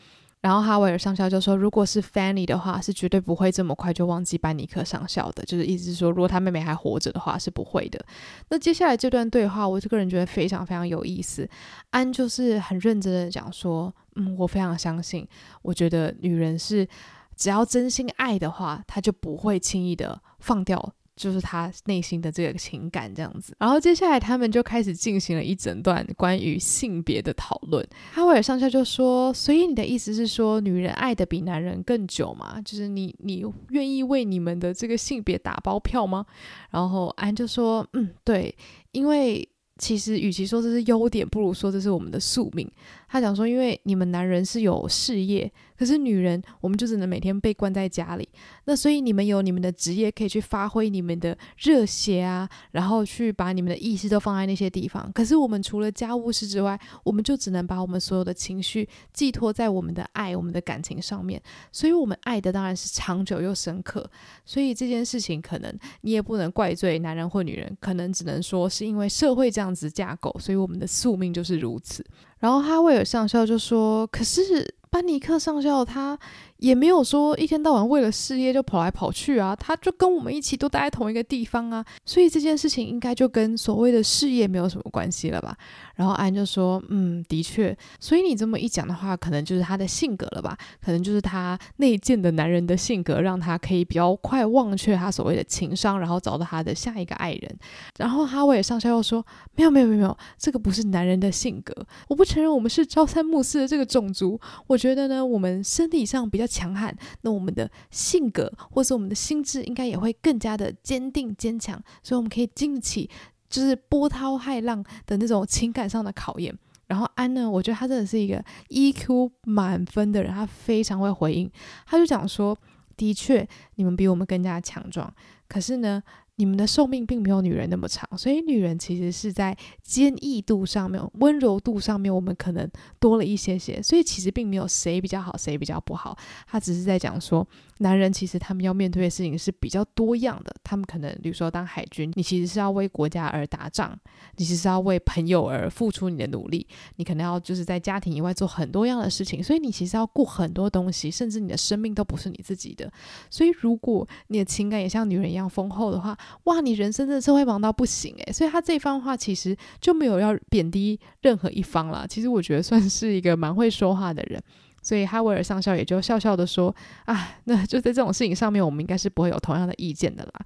然后哈维尔上校就说：“如果是 Fanny 的话，是绝对不会这么快就忘记班尼克上校的。就是意思是说，如果他妹妹还活着的话，是不会的。那接下来这段对话，我这个人觉得非常非常有意思。安就是很认真的讲说：嗯，我非常相信，我觉得女人是只要真心爱的话，她就不会轻易的放掉。”就是他内心的这个情感这样子，然后接下来他们就开始进行了一整段关于性别的讨论。哈维尔上校就说：“所以你的意思是说，女人爱得比男人更久吗？就是你你愿意为你们的这个性别打包票吗？”然后安就说：“嗯，对，因为其实与其说这是优点，不如说这是我们的宿命。他讲说，因为你们男人是有事业，可是女人我们就只能每天被关在家里。那所以你们有你们的职业可以去发挥你们的热血啊，然后去把你们的意识都放在那些地方。可是我们除了家务事之外，我们就只能把我们所有的情绪寄托在我们的爱、我们的感情上面。所以我们爱的当然是长久又深刻。所以这件事情可能你也不能怪罪男人或女人，可能只能说是因为社会这样子架构，所以我们的宿命就是如此。然后哈维上校就说：“可是班尼克上校他。”也没有说一天到晚为了事业就跑来跑去啊，他就跟我们一起都待在同一个地方啊，所以这件事情应该就跟所谓的事业没有什么关系了吧？然后安就说，嗯，的确，所以你这么一讲的话，可能就是他的性格了吧？可能就是他内建的男人的性格，让他可以比较快忘却他所谓的情商，然后找到他的下一个爱人。然后哈维上校又说，没有没有没有没有，这个不是男人的性格，我不承认我们是朝三暮四的这个种族，我觉得呢，我们身体上比较。强悍，那我们的性格或是我们的心智应该也会更加的坚定坚强，所以我们可以经得起就是波涛骇浪的那种情感上的考验。然后安呢，我觉得他真的是一个 EQ 满分的人，他非常会回应，他就讲说：的确，你们比我们更加强壮，可是呢。你们的寿命并没有女人那么长，所以女人其实是在坚毅度上面、温柔度上面，我们可能多了一些些。所以其实并没有谁比较好，谁比较不好。他只是在讲说，男人其实他们要面对的事情是比较多样的。他们可能，比如说当海军，你其实是要为国家而打仗，你其实是要为朋友而付出你的努力，你可能要就是在家庭以外做很多样的事情。所以你其实要顾很多东西，甚至你的生命都不是你自己的。所以如果你的情感也像女人一样丰厚的话，哇，你人生真的是会忙到不行诶。所以他这番话其实就没有要贬低任何一方啦。其实我觉得算是一个蛮会说话的人，所以哈维尔上校也就笑笑的说：“啊，那就在这种事情上面，我们应该是不会有同样的意见的啦。”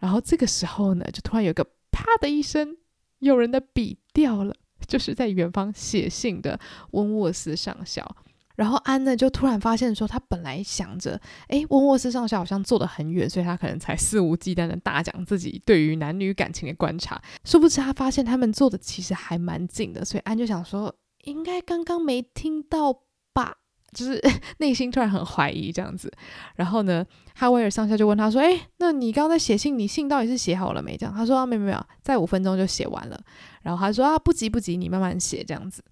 然后这个时候呢，就突然有个啪的一声，有人的笔掉了，就是在远方写信的温沃斯上校。然后安呢就突然发现说，他本来想着，诶，温沃斯上校好像坐得很远，所以他可能才肆无忌惮的大讲自己对于男女感情的观察。殊不知他发现他们坐的其实还蛮近的，所以安就想说，应该刚刚没听到吧？就是 内心突然很怀疑这样子。然后呢，哈维尔上校就问他说，哎，那你刚刚在写信，你信到底是写好了没？这样他说啊，没有没有，在五分钟就写完了。然后他说啊，不急不急，你慢慢写这样子。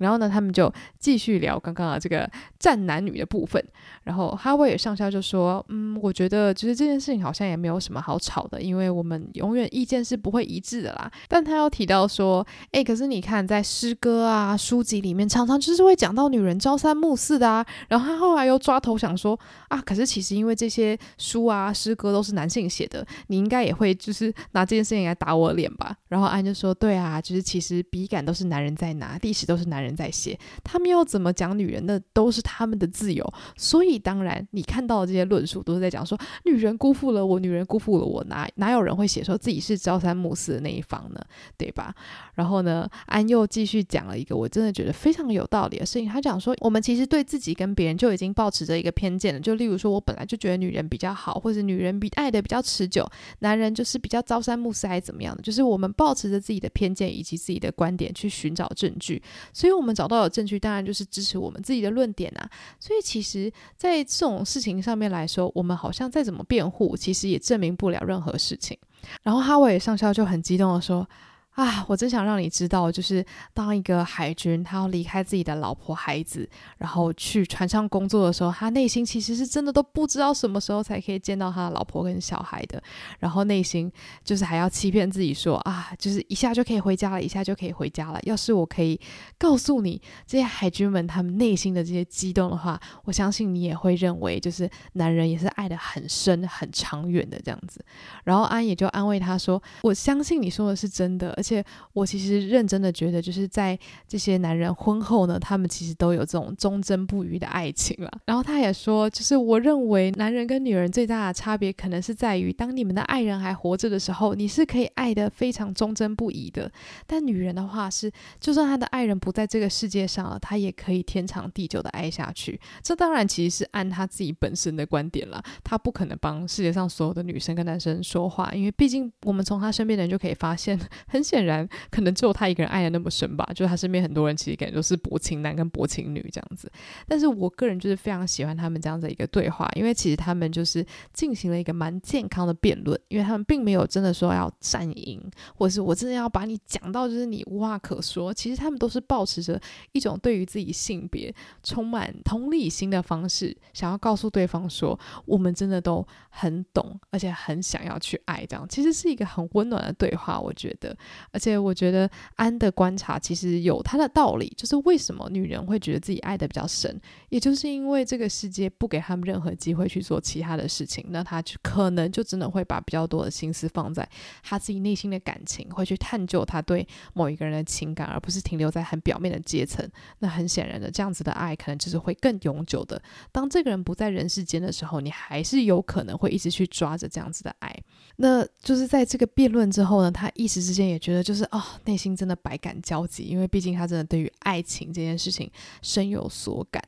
然后呢，他们就继续聊刚刚的这个战男女的部分。然后哈维尔上校就说：“嗯，我觉得其实这件事情好像也没有什么好吵的，因为我们永远意见是不会一致的啦。”但他又提到说：“诶，可是你看，在诗歌啊、书籍里面，常常就是会讲到女人朝三暮四的啊。”然后他后来又抓头想说：“啊，可是其实因为这些书啊、诗歌都是男性写的，你应该也会就是拿这件事情来打我脸吧？”然后安就说：“对啊，就是其实笔杆都是男人在拿，历史都是男人。”在写，他们要怎么讲女人的都是他们的自由，所以当然你看到的这些论述都是在讲说女人辜负了我，女人辜负了我，哪哪有人会写说自己是朝三暮四的那一方呢？对吧？然后呢，安又继续讲了一个我真的觉得非常有道理的事情，他讲说我们其实对自己跟别人就已经抱持着一个偏见了，就例如说我本来就觉得女人比较好，或者女人比爱的比较持久，男人就是比较朝三暮四还是怎么样的，就是我们抱持着自己的偏见以及自己的观点去寻找证据，所以。我们找到的证据，当然就是支持我们自己的论点啊。所以，其实，在这种事情上面来说，我们好像再怎么辩护，其实也证明不了任何事情。然后，哈维上校就很激动的说。啊，我真想让你知道，就是当一个海军，他要离开自己的老婆孩子，然后去船上工作的时候，他内心其实是真的都不知道什么时候才可以见到他的老婆跟小孩的。然后内心就是还要欺骗自己说啊，就是一下就可以回家了，一下就可以回家了。要是我可以告诉你这些海军们他们内心的这些激动的话，我相信你也会认为，就是男人也是爱得很深、很长远的这样子。然后安也就安慰他说：“我相信你说的是真的。”而且我其实认真的觉得，就是在这些男人婚后呢，他们其实都有这种忠贞不渝的爱情了。然后他也说，就是我认为男人跟女人最大的差别，可能是在于，当你们的爱人还活着的时候，你是可以爱得非常忠贞不渝的。但女人的话是，就算她的爱人不在这个世界上了，她也可以天长地久的爱下去。这当然其实是按她自己本身的观点了，她不可能帮世界上所有的女生跟男生说话，因为毕竟我们从她身边的人就可以发现，很。显然，可能只有他一个人爱的那么深吧。就是他身边很多人其实感觉都是薄情男跟薄情女这样子。但是我个人就是非常喜欢他们这样子一个对话，因为其实他们就是进行了一个蛮健康的辩论，因为他们并没有真的说要战赢，或者是我真的要把你讲到就是你无话可说。其实他们都是保持着一种对于自己性别充满同理心的方式，想要告诉对方说，我们真的都很懂，而且很想要去爱。这样其实是一个很温暖的对话，我觉得。而且我觉得安的观察其实有他的道理，就是为什么女人会觉得自己爱得比较深，也就是因为这个世界不给他们任何机会去做其他的事情，那他就可能就真的会把比较多的心思放在他自己内心的感情，会去探究他对某一个人的情感，而不是停留在很表面的阶层。那很显然的，这样子的爱可能就是会更永久的。当这个人不在人世间的时候，你还是有可能会一直去抓着这样子的爱。那就是在这个辩论之后呢，他一时之间也觉得就是哦，内心真的百感交集，因为毕竟他真的对于爱情这件事情深有所感。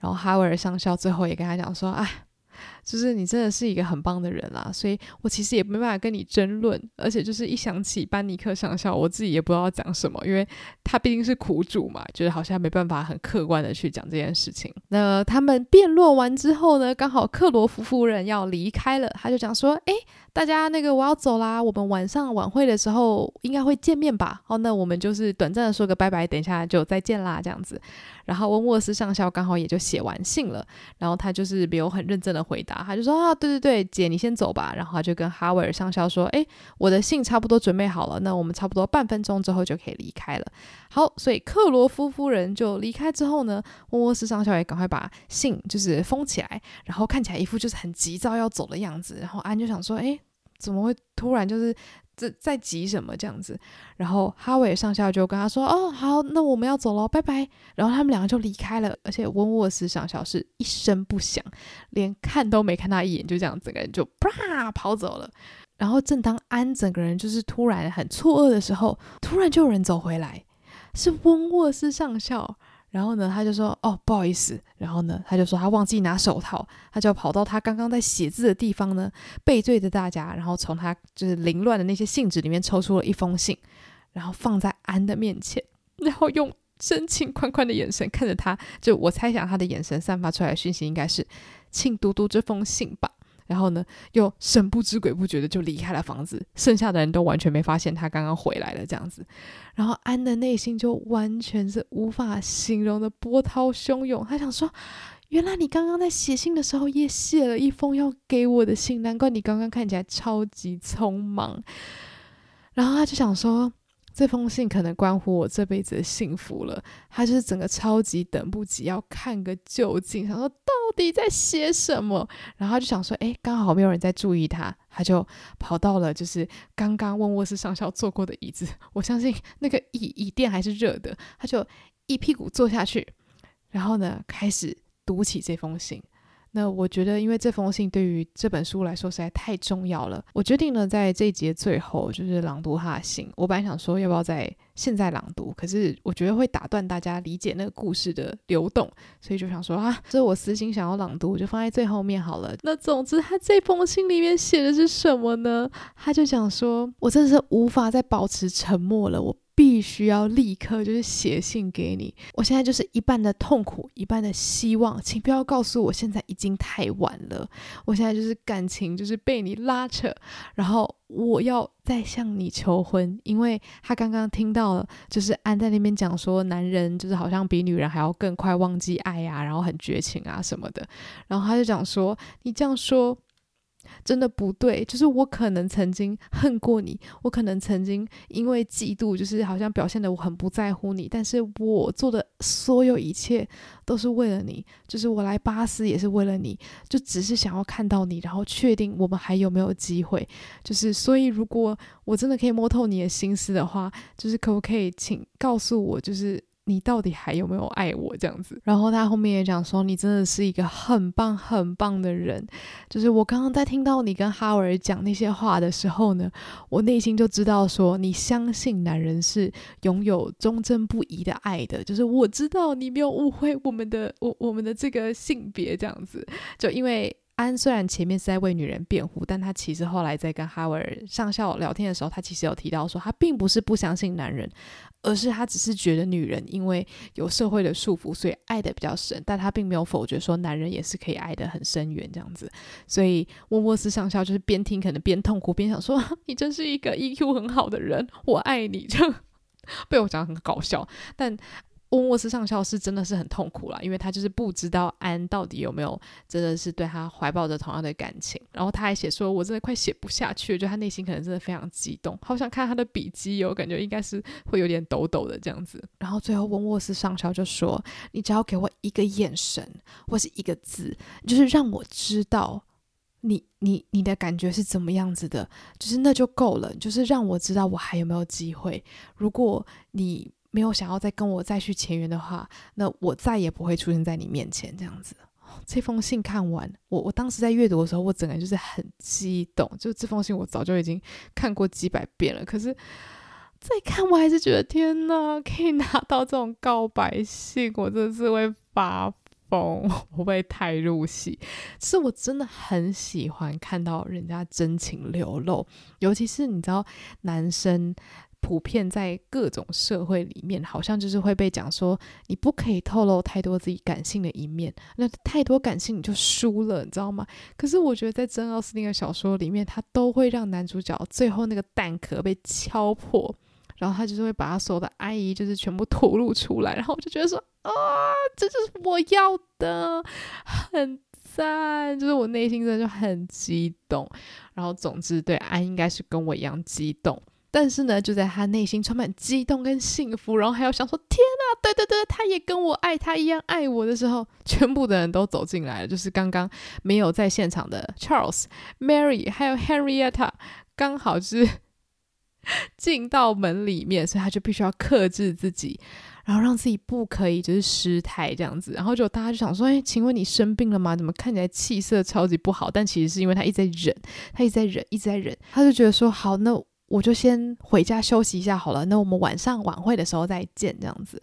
然后哈维尔上校最后也跟他讲说，哎。就是你真的是一个很棒的人啦，所以我其实也没办法跟你争论，而且就是一想起班尼克上校，我自己也不知道讲什么，因为他毕竟是苦主嘛，就是好像没办法很客观的去讲这件事情。那他们辩论完之后呢，刚好克罗夫夫人要离开了，他就讲说：“诶，大家那个我要走啦，我们晚上晚会的时候应该会见面吧？哦，那我们就是短暂的说个拜拜，等一下就再见啦，这样子。”然后温沃斯上校刚好也就写完信了，然后他就是没有很认真的回答，他就说啊，对对对，姐你先走吧。然后他就跟哈维尔上校说，哎，我的信差不多准备好了，那我们差不多半分钟之后就可以离开了。好，所以克罗夫夫人就离开之后呢，沃沃斯上校也赶快把信就是封起来，然后看起来一副就是很急躁要走的样子。然后安就想说，哎，怎么会突然就是。这在急什么这样子？然后哈维上校就跟他说：“哦，好，那我们要走了，拜拜。”然后他们两个就离开了。而且温沃斯上校是一声不响，连看都没看他一眼，就这样整个人就啪跑走了。然后正当安整个人就是突然很错愕的时候，突然就有人走回来，是温沃斯上校。然后呢，他就说：“哦，不好意思。”然后呢，他就说他忘记拿手套，他就跑到他刚刚在写字的地方呢，背对着大家，然后从他就是凌乱的那些信纸里面抽出了一封信，然后放在安的面前，然后用深情款款的眼神看着他。就我猜想他的眼神散发出来的讯息应该是：“请读读这封信吧。”然后呢，又神不知鬼不觉的就离开了房子，剩下的人都完全没发现他刚刚回来了这样子。然后安的内心就完全是无法形容的波涛汹涌。他想说，原来你刚刚在写信的时候也写了一封要给我的信，难怪你刚刚看起来超级匆忙。然后他就想说。这封信可能关乎我这辈子的幸福了，他就是整个超级等不及要看个究竟，想说到底在写什么，然后就想说，哎，刚好没有人在注意他，他就跑到了就是刚刚问沃斯上校坐过的椅子，我相信那个椅椅垫还是热的，他就一屁股坐下去，然后呢开始读起这封信。那我觉得，因为这封信对于这本书来说实在太重要了，我决定呢，在这一节最后就是朗读他的信。我本来想说要不要在现在朗读，可是我觉得会打断大家理解那个故事的流动，所以就想说啊，这是我私心想要朗读，我就放在最后面好了。那总之，他这封信里面写的是什么呢？他就想说，我真的是无法再保持沉默了，我。必须要立刻就是写信给你。我现在就是一半的痛苦，一半的希望，请不要告诉我现在已经太晚了。我现在就是感情就是被你拉扯，然后我要再向你求婚，因为他刚刚听到了，就是安在那边讲说，男人就是好像比女人还要更快忘记爱啊，然后很绝情啊什么的。然后他就讲说，你这样说。真的不对，就是我可能曾经恨过你，我可能曾经因为嫉妒，就是好像表现得我很不在乎你，但是我做的所有一切都是为了你，就是我来巴斯也是为了你，就只是想要看到你，然后确定我们还有没有机会，就是所以如果我真的可以摸透你的心思的话，就是可不可以请告诉我，就是。你到底还有没有爱我这样子？然后他后面也讲说，你真的是一个很棒很棒的人。就是我刚刚在听到你跟哈维尔讲那些话的时候呢，我内心就知道说，你相信男人是拥有忠贞不移的爱的。就是我知道你没有误会我们的我我们的这个性别这样子，就因为。安虽然前面是在为女人辩护，但他其实后来在跟哈维尔上校聊天的时候，他其实有提到说，他并不是不相信男人，而是他只是觉得女人因为有社会的束缚，所以爱得比较深，但他并没有否决说男人也是可以爱得很深远这样子。所以温沃斯上校就是边听可能边痛苦边想说，你真是一个 EQ 很好的人，我爱你，这样被我讲得很搞笑，但。温沃斯上校是真的是很痛苦啦，因为他就是不知道安到底有没有真的是对他怀抱着同样的感情。然后他还写说：“我真的快写不下去了，就他内心可能真的非常激动，好想看他的笔记哦，感觉应该是会有点抖抖的这样子。”然后最后温沃斯上校就说：“你只要给我一个眼神或是一个字，就是让我知道你你你的感觉是怎么样子的，就是那就够了，就是让我知道我还有没有机会。如果你……”没有想要再跟我再续前缘的话，那我再也不会出现在你面前这样子。这封信看完，我我当时在阅读的时候，我整个人就是很激动。就这封信，我早就已经看过几百遍了，可是再看，我还是觉得天哪，可以拿到这种告白信，我真的是会发疯，我会太入戏。是我真的很喜欢看到人家真情流露，尤其是你知道，男生。普遍在各种社会里面，好像就是会被讲说，你不可以透露太多自己感性的一面，那太多感性你就输了，你知道吗？可是我觉得在珍奥斯汀的小说里面，他都会让男主角最后那个蛋壳被敲破，然后他就是会把他所有的爱意就是全部吐露出来，然后我就觉得说啊，这就是我要的，很赞，就是我内心真的就很激动。然后总之，对，安应该是跟我一样激动。但是呢，就在他内心充满激动跟幸福，然后还要想说“天哪，对对对，他也跟我爱他一样爱我”的时候，全部的人都走进来了。就是刚刚没有在现场的 Charles、Mary 还有 Henrietta，刚好是进到门里面，所以他就必须要克制自己，然后让自己不可以就是失态这样子。然后就大家就想说：“哎，请问你生病了吗？怎么看起来气色超级不好？”但其实是因为他一直在忍，他一直在忍，一直在忍。他就觉得说：“好，那。”我就先回家休息一下好了，那我们晚上晚会的时候再见，这样子。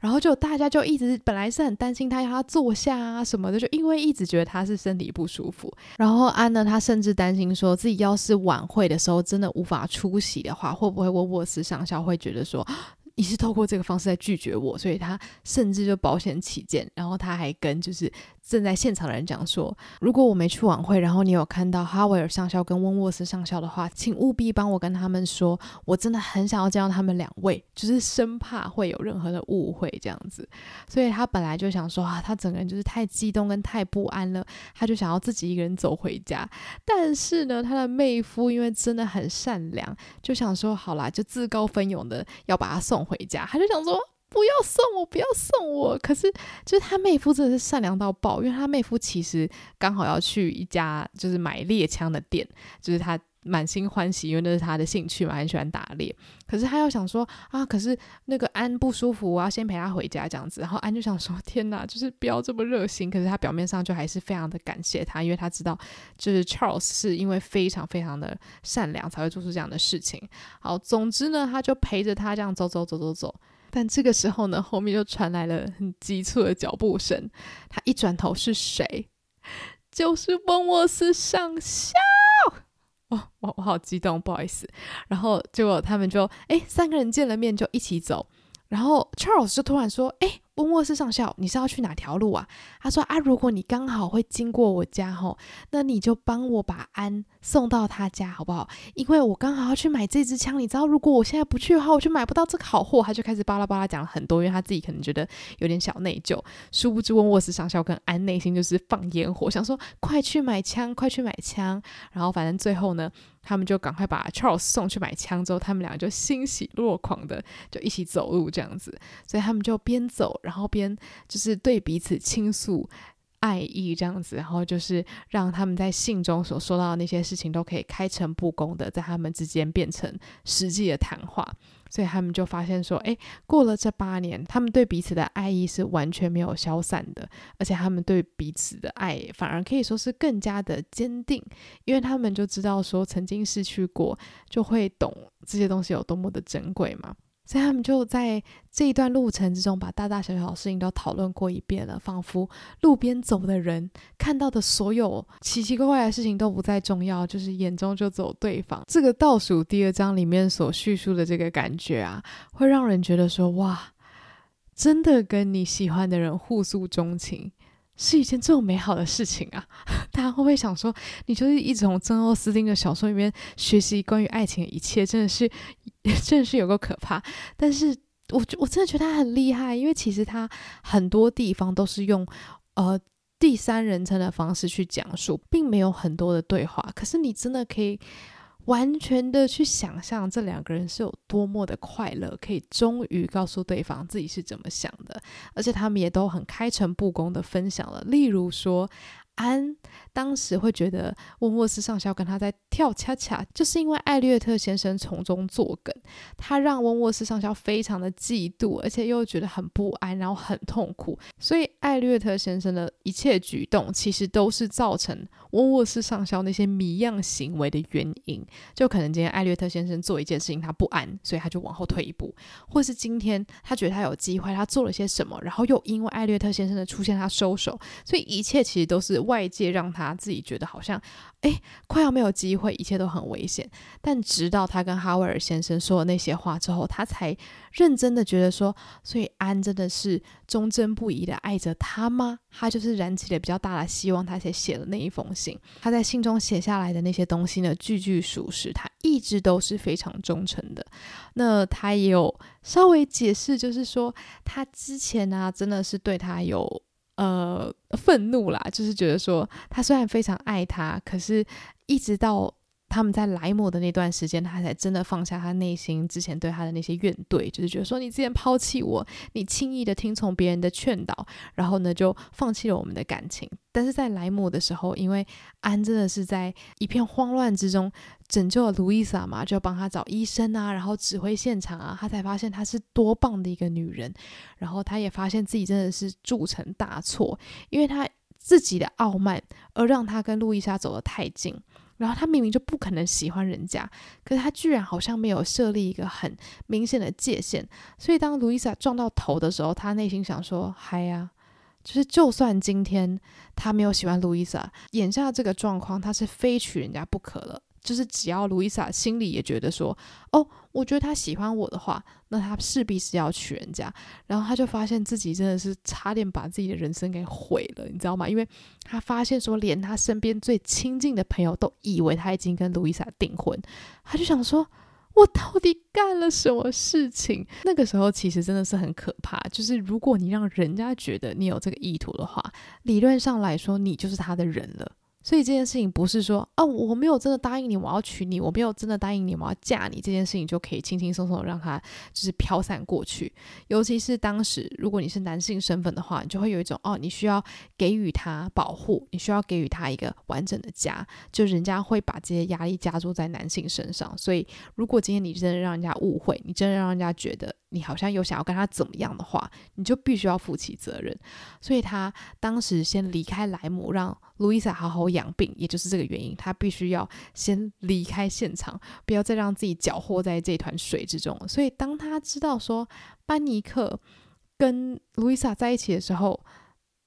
然后就大家就一直本来是很担心他，要他坐下啊什么的，就因为一直觉得他是身体不舒服。然后安呢，他甚至担心说自己要是晚会的时候真的无法出席的话，会不会温沃斯上校会觉得说。你是透过这个方式在拒绝我，所以他甚至就保险起见，然后他还跟就是正在现场的人讲说，如果我没去晚会，然后你有看到哈维尔上校跟温沃斯上校的话，请务必帮我跟他们说，我真的很想要见到他们两位，就是生怕会有任何的误会这样子。所以他本来就想说啊，他整个人就是太激动跟太不安了，他就想要自己一个人走回家。但是呢，他的妹夫因为真的很善良，就想说好啦，就自告奋勇的要把他送。回家，他就想说不要送我，不要送我。可是，就是他妹夫真的是善良到爆，因为他妹夫其实刚好要去一家就是买猎枪的店，就是他满心欢喜，因为那是他的兴趣嘛，很喜欢打猎。可是他又想说啊，可是那个安不舒服，我要先陪他回家这样子。然后安就想说，天哪，就是不要这么热心。可是他表面上就还是非常的感谢他，因为他知道就是 Charles 是因为非常非常的善良才会做出这样的事情。好，总之呢，他就陪着他这样走走走走走。但这个时候呢，后面就传来了很急促的脚步声。他一转头是谁？就是温沃斯上校。哇，我我好激动，不好意思。然后结果他们就哎，三个人见了面就一起走。然后 Charles 就突然说：“哎。”问沃斯上校，你是要去哪条路啊？他说啊，如果你刚好会经过我家吼，那你就帮我把安送到他家好不好？因为我刚好要去买这支枪，你知道，如果我现在不去的话，我就买不到这个好货。他就开始巴拉巴拉讲了很多，因为他自己可能觉得有点小内疚。殊不知温沃斯上校跟安内心就是放烟火，想说快去买枪，快去买枪。然后反正最后呢，他们就赶快把 Charles 送去买枪，之后他们两个就欣喜若狂的就一起走路这样子，所以他们就边走。然后边就是对彼此倾诉爱意这样子，然后就是让他们在信中所说到的那些事情都可以开诚布公的在他们之间变成实际的谈话，所以他们就发现说，哎，过了这八年，他们对彼此的爱意是完全没有消散的，而且他们对彼此的爱反而可以说是更加的坚定，因为他们就知道说曾经失去过，就会懂这些东西有多么的珍贵嘛。所以他们就在这一段路程之中，把大大小小的事情都讨论过一遍了，仿佛路边走的人看到的所有奇奇怪怪的事情都不再重要，就是眼中就走对方。这个倒数第二章里面所叙述的这个感觉啊，会让人觉得说，哇，真的跟你喜欢的人互诉衷情，是一件这么美好的事情啊！大家会不会想说，你就是一直从珍奥斯汀的小说里面学习关于爱情的一切，真的是，真的是有够可怕？但是我我真的觉得他很厉害，因为其实他很多地方都是用呃第三人称的方式去讲述，并没有很多的对话，可是你真的可以。完全的去想象这两个人是有多么的快乐，可以终于告诉对方自己是怎么想的，而且他们也都很开诚布公的分享了，例如说。安当时会觉得温沃斯上校跟他在跳恰恰，就是因为艾略特先生从中作梗，他让温沃斯上校非常的嫉妒，而且又觉得很不安，然后很痛苦。所以艾略特先生的一切举动，其实都是造成温沃斯上校那些谜样行为的原因。就可能今天艾略特先生做一件事情，他不安，所以他就往后退一步；或是今天他觉得他有机会，他做了些什么，然后又因为艾略特先生的出现，他收手。所以一切其实都是。外界让他他自己觉得好像，哎，快要没有机会，一切都很危险。但直到他跟哈维尔先生说了那些话之后，他才认真的觉得说，所以安真的是忠贞不移的爱着他吗？他就是燃起了比较大的希望，他才写了那一封信。他在信中写下来的那些东西呢，句句属实，他一直都是非常忠诚的。那他也有稍微解释，就是说他之前呢、真的是对他有。呃，愤怒啦，就是觉得说，他虽然非常爱他，可是一直到他们在莱姆的那段时间，他才真的放下他内心之前对他的那些怨怼，就是觉得说，你之前抛弃我，你轻易的听从别人的劝导，然后呢，就放弃了我们的感情。但是在莱姆的时候，因为安真的是在一片慌乱之中。拯救了路易莎嘛，就帮他找医生啊，然后指挥现场啊，他才发现她是多棒的一个女人。然后他也发现自己真的是铸成大错，因为他自己的傲慢而让他跟路易莎走得太近。然后他明明就不可能喜欢人家，可是他居然好像没有设立一个很明显的界限。所以当路易莎撞到头的时候，他内心想说：“嗨呀，就是就算今天他没有喜欢路易莎，眼下这个状况他是非娶人家不可了。”就是只要路易莎心里也觉得说，哦，我觉得他喜欢我的话，那他势必是要娶人家。然后他就发现自己真的是差点把自己的人生给毁了，你知道吗？因为他发现说，连他身边最亲近的朋友都以为他已经跟路易莎订婚，他就想说，我到底干了什么事情？那个时候其实真的是很可怕。就是如果你让人家觉得你有这个意图的话，理论上来说，你就是他的人了。所以这件事情不是说哦，我没有真的答应你，我要娶你；我没有真的答应你，我要嫁你。这件事情就可以轻轻松松让它就是飘散过去。尤其是当时，如果你是男性身份的话，你就会有一种哦，你需要给予他保护，你需要给予他一个完整的家，就人家会把这些压力加注在男性身上。所以，如果今天你真的让人家误会，你真的让人家觉得。你好像有想要跟他怎么样的话，你就必须要负起责任。所以他当时先离开莱姆，让路易莎好好养病，也就是这个原因。他必须要先离开现场，不要再让自己搅和在这团水之中。所以当他知道说班尼克跟路易莎在一起的时候，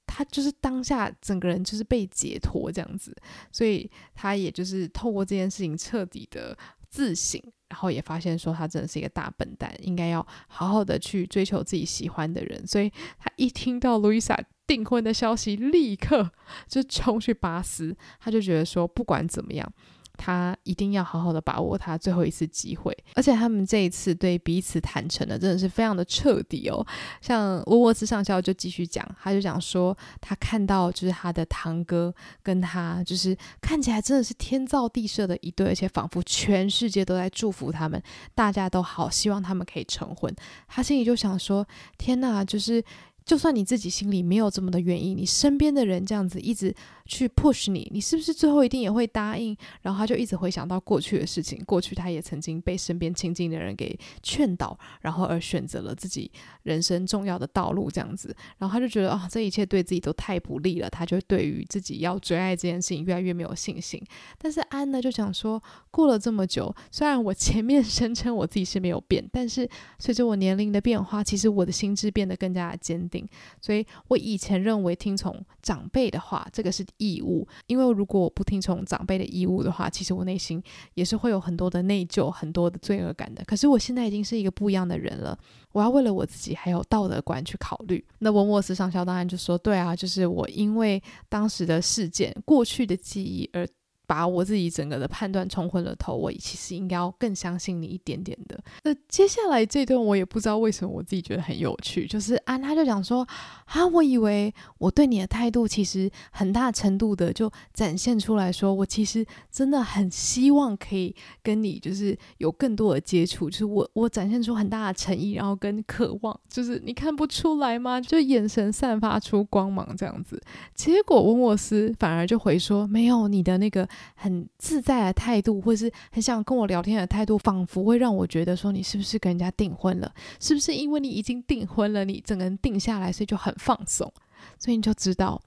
他就是当下整个人就是被解脱这样子。所以他也就是透过这件事情彻底的自省。然后也发现说他真的是一个大笨蛋，应该要好好的去追求自己喜欢的人。所以他一听到路易莎订婚的消息，立刻就冲去巴斯。他就觉得说，不管怎么样。他一定要好好的把握他最后一次机会，而且他们这一次对彼此坦诚的真的是非常的彻底哦。像沃沃斯上校就继续讲，他就讲说他看到就是他的堂哥跟他就是看起来真的是天造地设的一对，而且仿佛全世界都在祝福他们，大家都好希望他们可以成婚。他心里就想说：天哪，就是。就算你自己心里没有这么的愿意，你身边的人这样子一直去 push 你，你是不是最后一定也会答应？然后他就一直回想到过去的事情，过去他也曾经被身边亲近的人给劝导，然后而选择了自己人生重要的道路这样子。然后他就觉得啊、这一切对自己都太不利了，他就对于自己要追爱这件事情越来越没有信心。但是安呢就想说，过了这么久，虽然我前面 声称我自己是没有变，但是随着我年龄的变化，其实我的心智变得更加的坚定。所以，我以前认为听从长辈的话，这个是义务。因为如果我不听从长辈的义务的话，其实我内心也是会有很多的内疚、很多的罪恶感的。可是我现在已经是一个不一样的人了，我要为了我自己还有道德观去考虑。那温沃斯上校当然就说：“对啊，就是我因为当时的事件、过去的记忆而。”把我自己整个的判断冲昏了头，我其实应该要更相信你一点点的。那接下来这段我也不知道为什么我自己觉得很有趣，就是安他就讲说啊，我以为我对你的态度其实很大程度的就展现出来说，我其实真的很希望可以跟你就是有更多的接触，就是我我展现出很大的诚意，然后跟渴望，就是你看不出来吗？就眼神散发出光芒这样子。结果温沃斯反而就回说，没有你的那个。很自在的态度，或是很想跟我聊天的态度，仿佛会让我觉得说，你是不是跟人家订婚了？是不是因为你已经订婚了，你整个人定下来，所以就很放松？所以你就知道，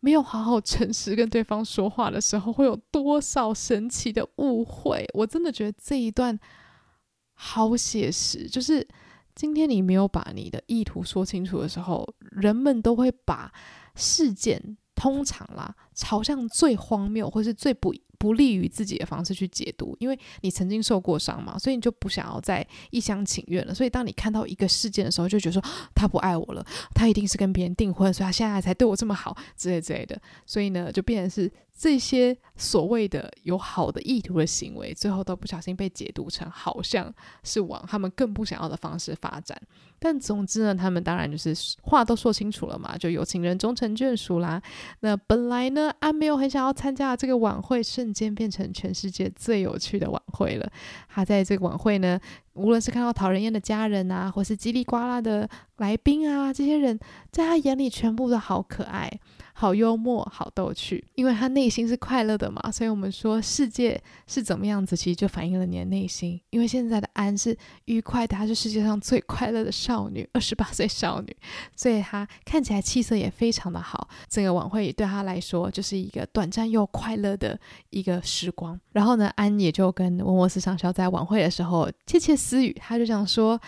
没有好好诚实跟对方说话的时候，会有多少神奇的误会。我真的觉得这一段好写实，就是今天你没有把你的意图说清楚的时候，人们都会把事件。通常啦，朝向最荒谬或是最不不利于自己的方式去解读，因为你曾经受过伤嘛，所以你就不想要再一厢情愿了。所以当你看到一个事件的时候，就觉得说他不爱我了，他一定是跟别人订婚，所以他现在才对我这么好之类之类的。所以呢，就变成是这些所谓的有好的意图的行为，最后都不小心被解读成好像是往他们更不想要的方式发展。但总之呢，他们当然就是话都说清楚了嘛，就有情人终成眷属啦。那本来呢，安没有很想要参加这个晚会，甚间变成全世界最有趣的晚会了。他在这个晚会呢，无论是看到讨人厌的家人啊，或是叽里呱啦的来宾啊，这些人在他眼里全部都好可爱。好幽默，好逗趣，因为他内心是快乐的嘛，所以我们说世界是怎么样子，其实就反映了你的内心。因为现在的安是愉快的，她是世界上最快乐的少女，二十八岁少女，所以她看起来气色也非常的好。整个晚会对她来说就是一个短暂又快乐的一个时光。然后呢，安也就跟温沃斯上校在晚会的时候窃窃私语，他就想说。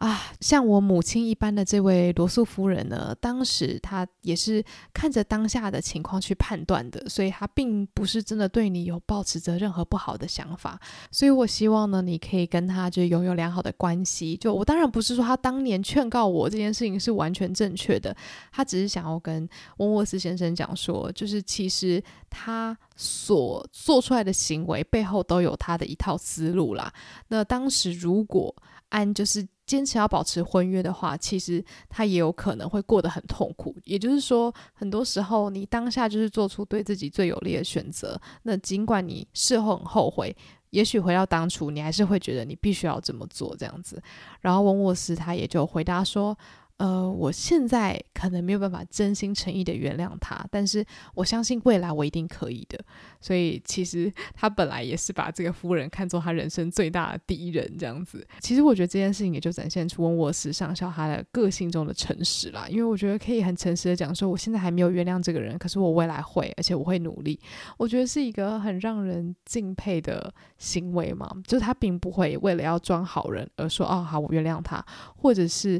啊，像我母亲一般的这位罗素夫人呢，当时她也是看着当下的情况去判断的，所以她并不是真的对你有抱持着任何不好的想法。所以我希望呢，你可以跟她就拥有良好的关系。就我当然不是说她当年劝告我这件事情是完全正确的，她只是想要跟温沃斯先生讲说，就是其实他所做出来的行为背后都有他的一套思路啦。那当时如果安就是。坚持要保持婚约的话，其实他也有可能会过得很痛苦。也就是说，很多时候你当下就是做出对自己最有利的选择。那尽管你事后很后悔，也许回到当初，你还是会觉得你必须要这么做这样子。然后温沃斯他也就回答说。呃，我现在可能没有办法真心诚意的原谅他，但是我相信未来我一定可以的。所以其实他本来也是把这个夫人看作他人生最大的敌人这样子。其实我觉得这件事情也就展现出温沃斯上校他的个性中的诚实啦，因为我觉得可以很诚实的讲说，我现在还没有原谅这个人，可是我未来会，而且我会努力。我觉得是一个很让人敬佩的行为嘛，就是他并不会为了要装好人而说，哦，好，我原谅他，或者是。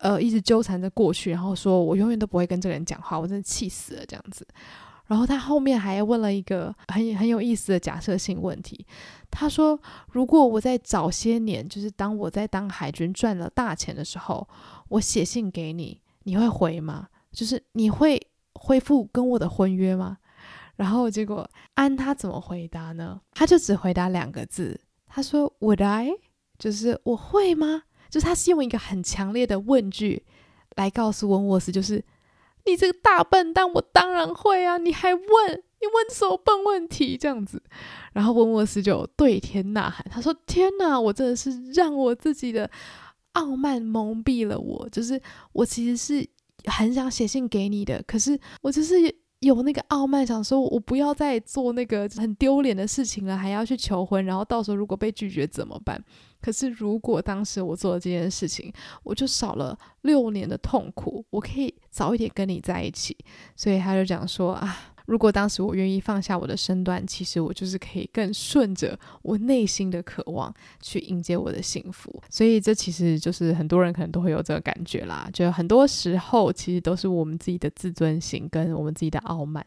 呃，一直纠缠着过去，然后说我永远都不会跟这个人讲话，我真的气死了这样子。然后他后面还问了一个很很有意思的假设性问题，他说：如果我在早些年，就是当我在当海军赚了大钱的时候，我写信给你，你会回吗？就是你会恢复跟我的婚约吗？然后结果安他怎么回答呢？他就只回答两个字，他说：Would I？就是我会吗？就是他是用一个很强烈的问句来告诉温沃斯，就是你这个大笨蛋，我当然会啊！你还问，你问什么笨问题？这样子，然后温沃斯就对天呐喊，他说：“天呐，我真的是让我自己的傲慢蒙蔽了我，就是我其实是很想写信给你的，可是我就是有那个傲慢，想说我不要再做那个很丢脸的事情了，还要去求婚，然后到时候如果被拒绝怎么办？可是如果当时我做了这件事情，我就少了六年的痛苦，我可以早一点跟你在一起。所以他就讲说啊。如果当时我愿意放下我的身段，其实我就是可以更顺着我内心的渴望去迎接我的幸福。所以这其实就是很多人可能都会有这个感觉啦，就很多时候其实都是我们自己的自尊心跟我们自己的傲慢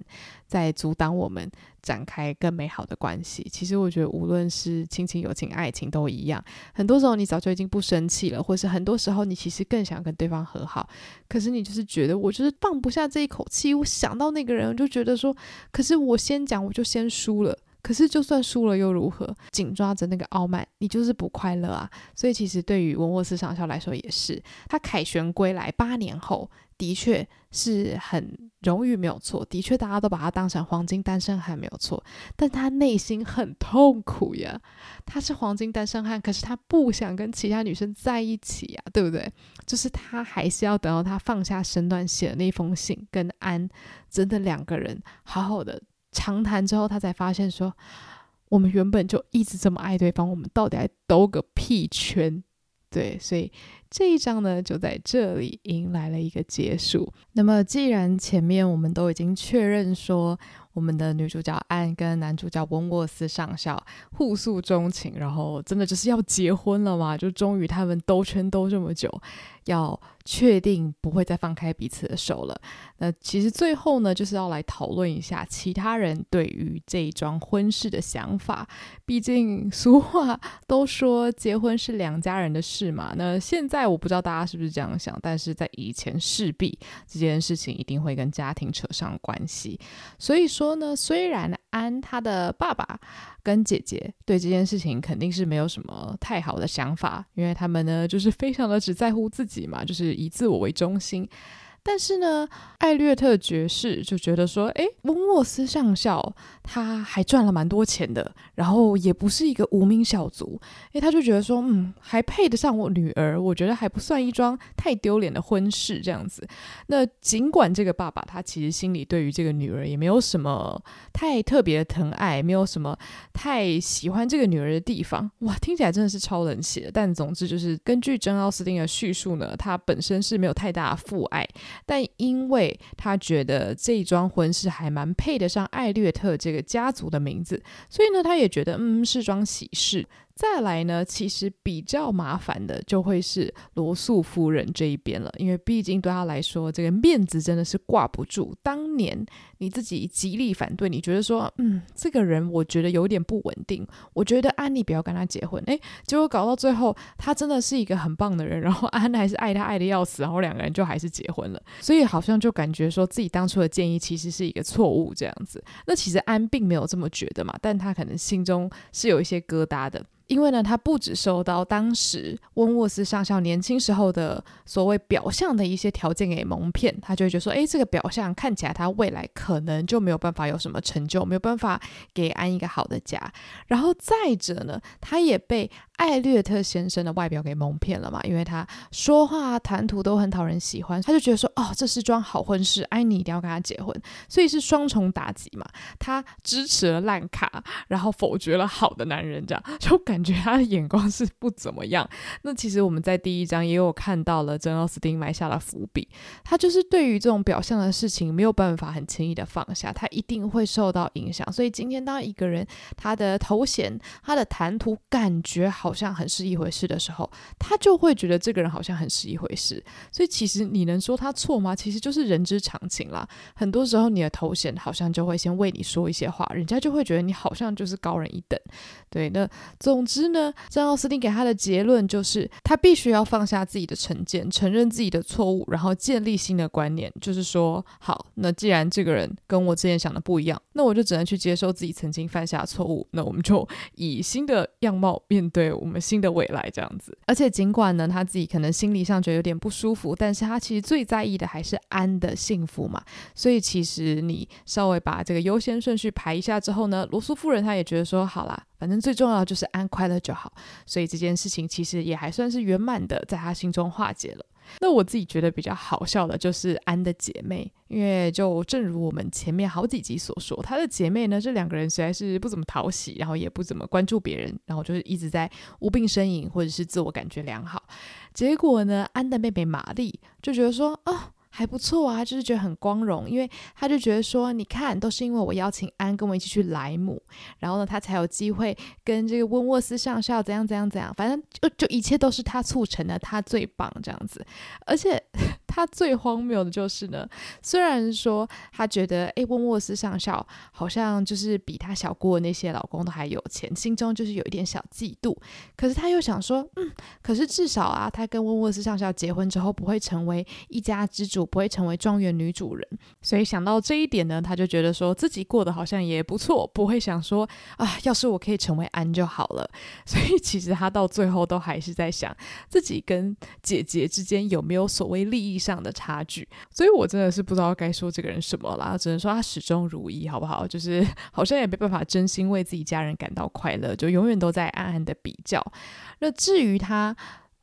在阻挡我们。展开更美好的关系。其实我觉得，无论是亲情、友情、爱情都一样。很多时候你早就已经不生气了，或是很多时候你其实更想跟对方和好，可是你就是觉得我就是放不下这一口气。我想到那个人，我就觉得说，可是我先讲，我就先输了。可是就算输了又如何？紧抓着那个傲慢，你就是不快乐啊。所以其实对于文沃斯上校来说也是，他凯旋归来八年后。的确是很荣誉，没有错。的确，大家都把他当成黄金单身汉，没有错。但他内心很痛苦呀。他是黄金单身汉，可是他不想跟其他女生在一起呀，对不对？就是他还是要等到他放下身段，写了那封信，跟安真的两个人好好的长谈之后，他才发现说，我们原本就一直这么爱对方，我们到底还兜个屁圈？对，所以。这一章呢，就在这里迎来了一个结束。那么，既然前面我们都已经确认说，我们的女主角安跟男主角温沃斯上校互诉衷情，然后真的就是要结婚了嘛？就终于他们兜圈兜这么久，要确定不会再放开彼此的手了。那其实最后呢，就是要来讨论一下其他人对于这一桩婚事的想法。毕竟俗话都说结婚是两家人的事嘛。那现在我不知道大家是不是这样想，但是在以前势必这件事情一定会跟家庭扯上关系。所以说。说呢，虽然安他的爸爸跟姐姐对这件事情肯定是没有什么太好的想法，因为他们呢就是非常的只在乎自己嘛，就是以自我为中心。但是呢，艾略特爵士就觉得说，诶，温沃斯上校他还赚了蛮多钱的，然后也不是一个无名小卒，诶，他就觉得说，嗯，还配得上我女儿，我觉得还不算一桩太丢脸的婚事这样子。那尽管这个爸爸他其实心里对于这个女儿也没有什么太特别的疼爱，没有什么太喜欢这个女儿的地方，哇，听起来真的是超冷血。但总之就是根据珍奥斯汀的叙述呢，他本身是没有太大的父爱。但因为他觉得这桩婚事还蛮配得上艾略特这个家族的名字，所以呢，他也觉得嗯，是桩喜事。再来呢，其实比较麻烦的就会是罗素夫人这一边了，因为毕竟对他来说，这个面子真的是挂不住。当年你自己极力反对，你觉得说，嗯，这个人我觉得有点不稳定，我觉得安妮不要跟他结婚。诶，结果搞到最后，他真的是一个很棒的人，然后安还是爱他爱得要死，然后两个人就还是结婚了。所以好像就感觉说自己当初的建议其实是一个错误这样子。那其实安并没有这么觉得嘛，但他可能心中是有一些疙瘩的。因为呢，他不止受到当时温沃斯上校年轻时候的所谓表象的一些条件给蒙骗，他就会觉得说，哎，这个表象看起来他未来可能就没有办法有什么成就，没有办法给安一个好的家。然后再者呢，他也被艾略特先生的外表给蒙骗了嘛，因为他说话谈吐都很讨人喜欢，他就觉得说，哦，这是桩好婚事，安妮一定要跟他结婚，所以是双重打击嘛。他支持了烂卡，然后否决了好的男人，这样 就感。感觉他的眼光是不怎么样。那其实我们在第一章也有看到了，珍奥斯汀埋下了伏笔。他就是对于这种表象的事情没有办法很轻易的放下，他一定会受到影响。所以今天当一个人他的头衔、他的谈吐感觉好好像很是一回事的时候，他就会觉得这个人好像很是一回事。所以其实你能说他错吗？其实就是人之常情啦。很多时候你的头衔好像就会先为你说一些话，人家就会觉得你好像就是高人一等。对，那总。之呢，张奥斯汀给他的结论就是，他必须要放下自己的成见，承认自己的错误，然后建立新的观念。就是说，好，那既然这个人跟我之前想的不一样，那我就只能去接受自己曾经犯下的错误。那我们就以新的样貌面对我们新的未来，这样子。而且尽管呢，他自己可能心理上觉得有点不舒服，但是他其实最在意的还是安的幸福嘛。所以其实你稍微把这个优先顺序排一下之后呢，罗素夫人她也觉得说，好啦。反正最重要就是安快乐就好，所以这件事情其实也还算是圆满的，在他心中化解了。那我自己觉得比较好笑的就是安的姐妹，因为就正如我们前面好几集所说，她的姐妹呢，这两个人实在是不怎么讨喜，然后也不怎么关注别人，然后就是一直在无病呻吟或者是自我感觉良好。结果呢，安的妹妹玛丽就觉得说啊。还不错啊，就是觉得很光荣，因为他就觉得说，你看，都是因为我邀请安跟我一起去莱姆，然后呢，他才有机会跟这个温沃斯上校怎样怎样怎样，反正就就一切都是他促成的，他最棒这样子，而且。他最荒谬的就是呢，虽然说他觉得诶，温沃斯上校好像就是比他小过的那些老公都还有钱，心中就是有一点小嫉妒。可是他又想说，嗯，可是至少啊，他跟温沃斯上校结婚之后不会成为一家之主，不会成为庄园女主人。所以想到这一点呢，他就觉得说自己过得好像也不错，不会想说啊，要是我可以成为安就好了。所以其实他到最后都还是在想自己跟姐姐之间有没有所谓利益上的差距，所以我真的是不知道该说这个人什么啦，只能说他始终如一，好不好？就是好像也没办法真心为自己家人感到快乐，就永远都在暗暗的比较。那至于他，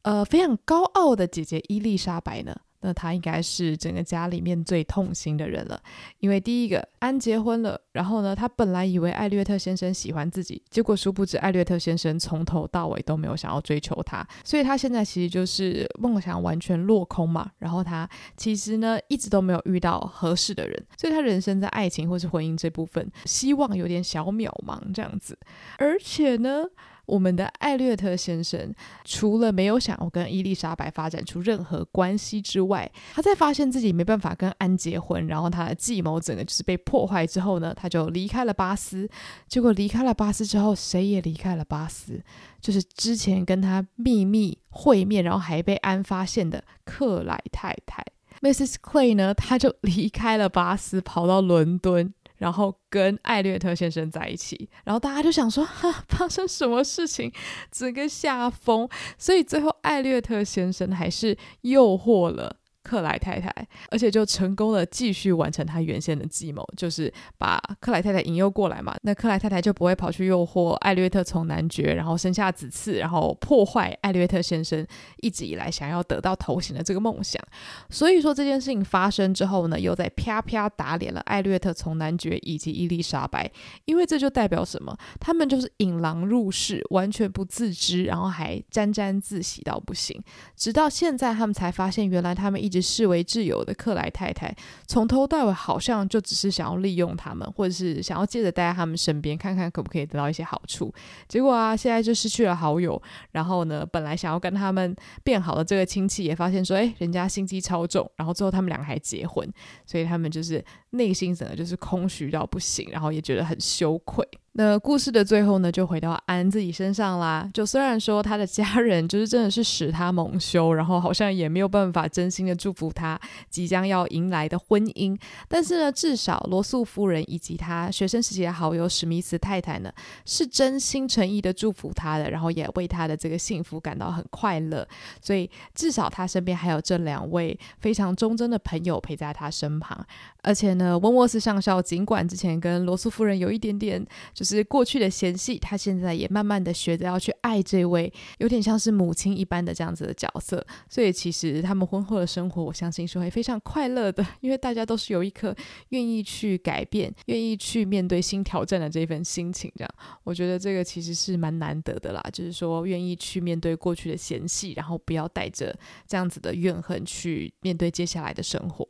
呃，非常高傲的姐姐伊丽莎白呢？那他应该是整个家里面最痛心的人了，因为第一个安结婚了，然后呢，他本来以为艾略特先生喜欢自己，结果殊不知艾略特先生从头到尾都没有想要追求他，所以他现在其实就是梦想完全落空嘛。然后他其实呢一直都没有遇到合适的人，所以他人生在爱情或是婚姻这部分希望有点小渺茫这样子，而且呢。我们的艾略特先生除了没有想要跟伊丽莎白发展出任何关系之外，他在发现自己没办法跟安结婚，然后他的计谋整个就是被破坏之后呢，他就离开了巴斯。结果离开了巴斯之后，谁也离开了巴斯，就是之前跟他秘密会面，然后还被安发现的克莱太太 Mrs. Clay 呢，他就离开了巴斯，跑到伦敦。然后跟艾略特先生在一起，然后大家就想说，哈，发生什么事情，整个下风，所以最后艾略特先生还是诱惑了。克莱太太，而且就成功的继续完成他原先的计谋，就是把克莱太太引诱过来嘛。那克莱太太就不会跑去诱惑艾略特从男爵，然后生下子嗣，然后破坏艾略特先生一直以来想要得到头衔的这个梦想。所以说这件事情发生之后呢，又在啪啪打脸了艾略特从男爵以及伊丽莎白，因为这就代表什么？他们就是引狼入室，完全不自知，然后还沾沾自喜到不行。直到现在，他们才发现，原来他们一直视为挚友的克莱太太，从头到尾好像就只是想要利用他们，或者是想要借着待在他们身边，看看可不可以得到一些好处。结果啊，现在就失去了好友。然后呢，本来想要跟他们变好的这个亲戚也发现说，哎，人家心机超重。然后最后他们两个还结婚，所以他们就是内心整个就是空虚到不行，然后也觉得很羞愧。那故事的最后呢，就回到安自己身上啦。就虽然说他的家人就是真的是使他蒙羞，然后好像也没有办法真心的祝福他即将要迎来的婚姻，但是呢，至少罗素夫人以及他学生时期的好友史密斯太太呢，是真心诚意的祝福他的，然后也为他的这个幸福感到很快乐。所以至少他身边还有这两位非常忠贞的朋友陪在他身旁。而且呢，呃温沃斯上校尽管之前跟罗素夫人有一点点就是过去的嫌隙，他现在也慢慢的学着要去爱这位有点像是母亲一般的这样子的角色。所以其实他们婚后的生活，我相信是会非常快乐的，因为大家都是有一颗愿意去改变、愿意去面对新挑战的这份心情。这样，我觉得这个其实是蛮难得的啦，就是说愿意去面对过去的嫌隙，然后不要带着这样子的怨恨去面对接下来的生活。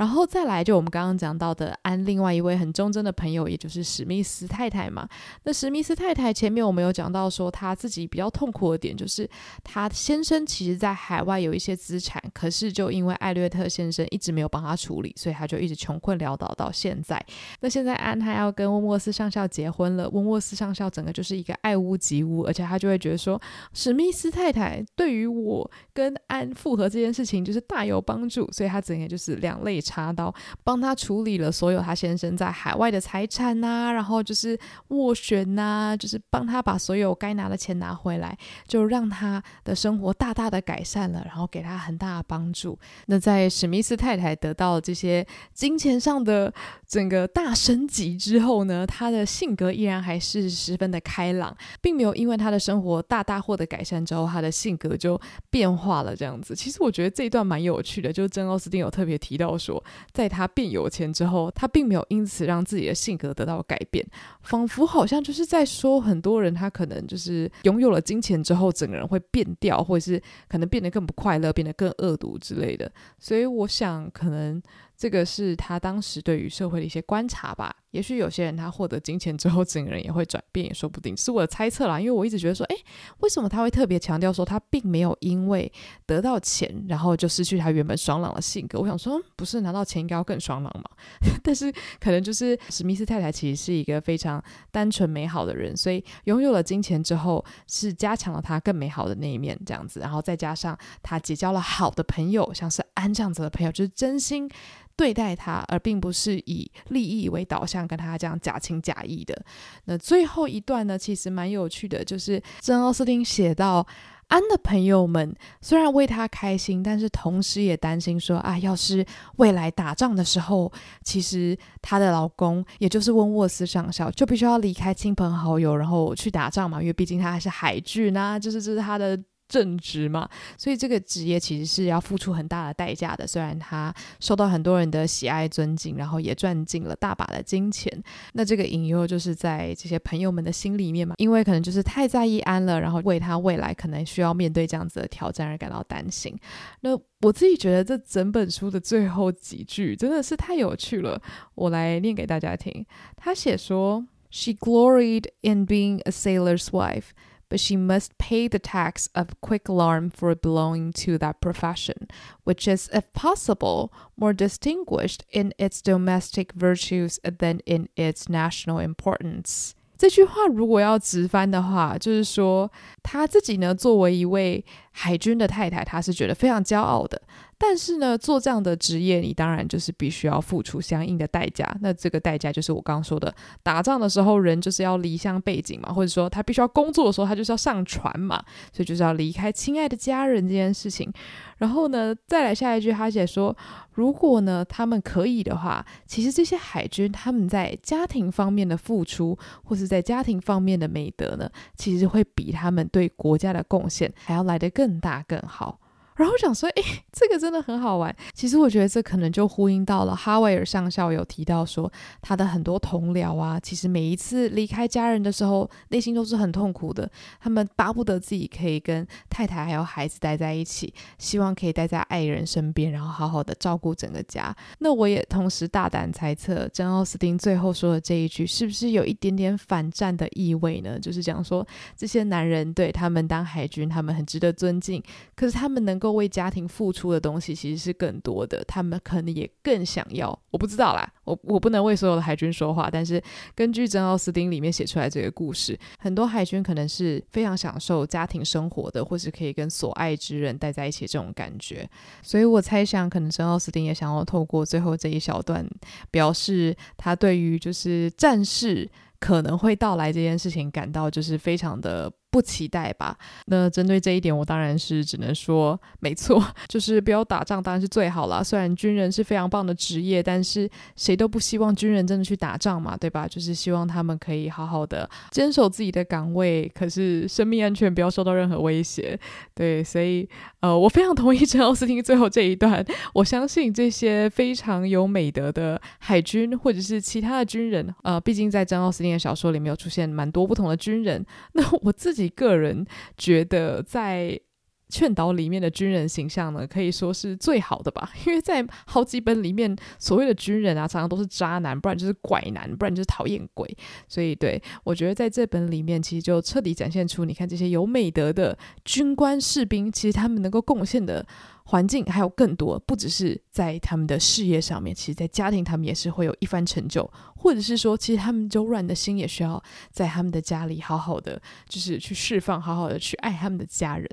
然后再来，就我们刚刚讲到的安另外一位很忠贞的朋友，也就是史密斯太太嘛。那史密斯太太前面我们有讲到说，她自己比较痛苦的点就是，她先生其实在海外有一些资产，可是就因为艾略特先生一直没有帮她处理，所以她就一直穷困潦倒到现在。那现在安他要跟温沃斯上校结婚了，温沃斯上校整个就是一个爱屋及乌，而且他就会觉得说，史密斯太太对于我跟安复合这件事情就是大有帮助，所以他整个就是两肋插刀，帮他处理了所有他先生在海外的财产呐、然后就是斡旋呐、就是帮他把所有该拿的钱拿回来，就让他的生活大大的改善了，然后给他很大的帮助。那在史密斯太太得到这些金钱上的整个大升级之后呢，他的性格依然还是十分的开朗，并没有因为他的生活大大获得改善之后，他的性格就变化了这样子。其实我觉得这一段蛮有趣的，就是珍奥斯汀有特别提到说，在他变有钱之后，他并没有因此让自己的性格得到改变，仿佛好像就是在说很多人他可能就是拥有了金钱之后，整个人会变掉，或者是可能变得更不快乐，变得更恶毒之类的。所以我想可能。这个是他当时对于社会的一些观察吧。也许有些人他获得金钱之后，整个人也会转变，也说不定，是我的猜测啦。因为我一直觉得说，诶，为什么他会特别强调说他并没有因为得到钱，然后就失去他原本爽朗的性格？我想说，不是拿到钱应该要更爽朗吗？但是可能就是史密斯太太其实是一个非常单纯美好的人，所以拥有了金钱之后，是加强了他更美好的那一面，这样子。然后再加上他结交了好的朋友，像是安这样子的朋友，就是真心。对待他，而并不是以利益为导向，跟他这样假情假意的。那最后一段呢，其实蛮有趣的，就是珍奥斯汀写到，安的朋友们虽然为他开心，但是同时也担心说，啊，要是未来打仗的时候，其实她的老公，也就是温沃斯上校，就必须要离开亲朋好友，然后去打仗嘛，因为毕竟他还是海军啊，就是这是他的。正职嘛，所以这个职业其实是要付出很大的代价的。虽然他受到很多人的喜爱尊敬，然后也赚进了大把的金钱，那这个隐忧就是在这些朋友们的心里面嘛，因为可能就是太在意安了，然后为他未来可能需要面对这样子的挑战而感到担心。那我自己觉得这整本书的最后几句真的是太有趣了，我来念给大家听。他写说：“She gloried in being a sailor's wife。” But she must pay the tax of quick alarm for belonging to that profession, which is, if possible, more distinguished in its domestic virtues than in its national importance. 这句话如果要直翻的话，就是说 她自己呢，作为一位海军的太太，她是觉得非常骄傲的。但是呢，做这样的职业，你当然就是必须要付出相应的代价。那这个代价就是我刚刚说的，打仗的时候人就是要离乡背井嘛，或者说他必须要工作的时候，他就是要上船嘛，所以就是要离开亲爱的家人这件事情。然后呢，再来下一句，他写说，如果呢他们可以的话，其实这些海军他们在家庭方面的付出，或是在家庭方面的美德呢，其实会比他们对对国家的贡献还要来得更大更好。然后我想说，诶，这个真的很好玩。其实我觉得这可能就呼应到了哈维尔上校有提到说，他的很多同僚啊，其实每一次离开家人的时候，内心都是很痛苦的。他们巴不得自己可以跟太太还有孩子待在一起，希望可以待在爱人身边，然后好好的照顾整个家。那我也同时大胆猜测，珍奥斯汀最后说的这一句，是不是有一点点反战的意味呢？就是讲说，这些男人对他们当海军，他们很值得尊敬，可是他们能够。为家庭付出的东西其实是更多的，他们可能也更想要。我不知道啦，我我不能为所有的海军说话，但是根据珍奥斯汀里面写出来这个故事，很多海军可能是非常享受家庭生活的，或是可以跟所爱之人待在一起这种感觉。所以我猜想，可能珍奥斯汀也想要透过最后这一小段，表示他对于就是战事可能会到来这件事情感到就是非常的。不期待吧？那针对这一点，我当然是只能说，没错，就是不要打仗当然是最好了。虽然军人是非常棒的职业，但是谁都不希望军人真的去打仗嘛，对吧？就是希望他们可以好好的坚守自己的岗位，可是生命安全不要受到任何威胁。对，所以呃，我非常同意 珍奥斯汀最后这一段。我相信这些非常有美德的海军或者是其他的军人，呃，毕竟在珍奥斯汀的小说里面有出现蛮多不同的军人。那我自己。自己个人觉得，在劝导里面的军人形象呢，可以说是最好的吧。因为在好几本里面，所谓的军人啊，常常都是渣男，不然就是拐男，不然就是讨厌鬼。所以，对，我觉得在这本里面，其实就彻底展现出，你看这些有美德的军官士兵，其实他们能够贡献的。环境还有更多，不只是在他们的事业上面，其实，在家庭他们也是会有一番成就，或者是说，其实他们柔软的心也需要在他们的家里好好的，就是去释放，好好的去爱他们的家人。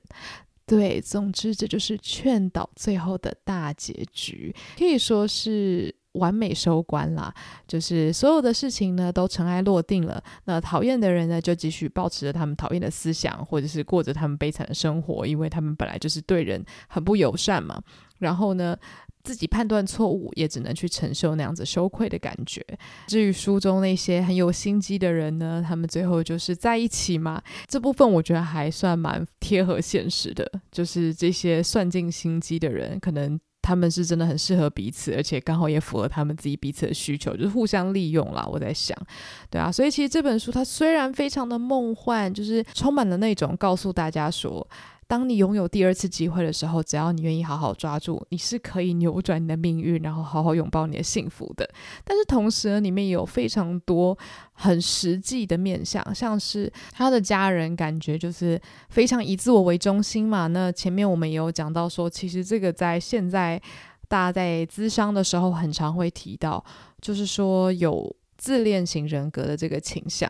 对，总之这就是劝导最后的大结局，可以说是完美收官啦。就是所有的事情呢都尘埃落定了，那讨厌的人呢就继续保持着他们讨厌的思想，或者是过着他们悲惨的生活，因为他们本来就是对人很不友善嘛。然后呢，自己判断错误，也只能去承受那样子羞愧的感觉。至于书中那些很有心机的人呢，他们最后就是在一起嘛。这部分我觉得还算蛮贴合现实的，就是这些算尽心机的人，可能他们是真的很适合彼此，而且刚好也符合他们自己彼此的需求，就是互相利用啦。我在想，对啊，所以其实这本书它虽然非常的梦幻，就是充满了那种告诉大家说。当你拥有第二次机会的时候，只要你愿意好好抓住，你是可以扭转你的命运，然后好好拥抱你的幸福的。但是同时呢，里面有非常多很实际的面向，像是他的家人感觉就是非常以自我为中心嘛。那前面我们也有讲到说，其实这个在现在大家在咨商的时候很常会提到，就是说有自恋型人格的这个倾向。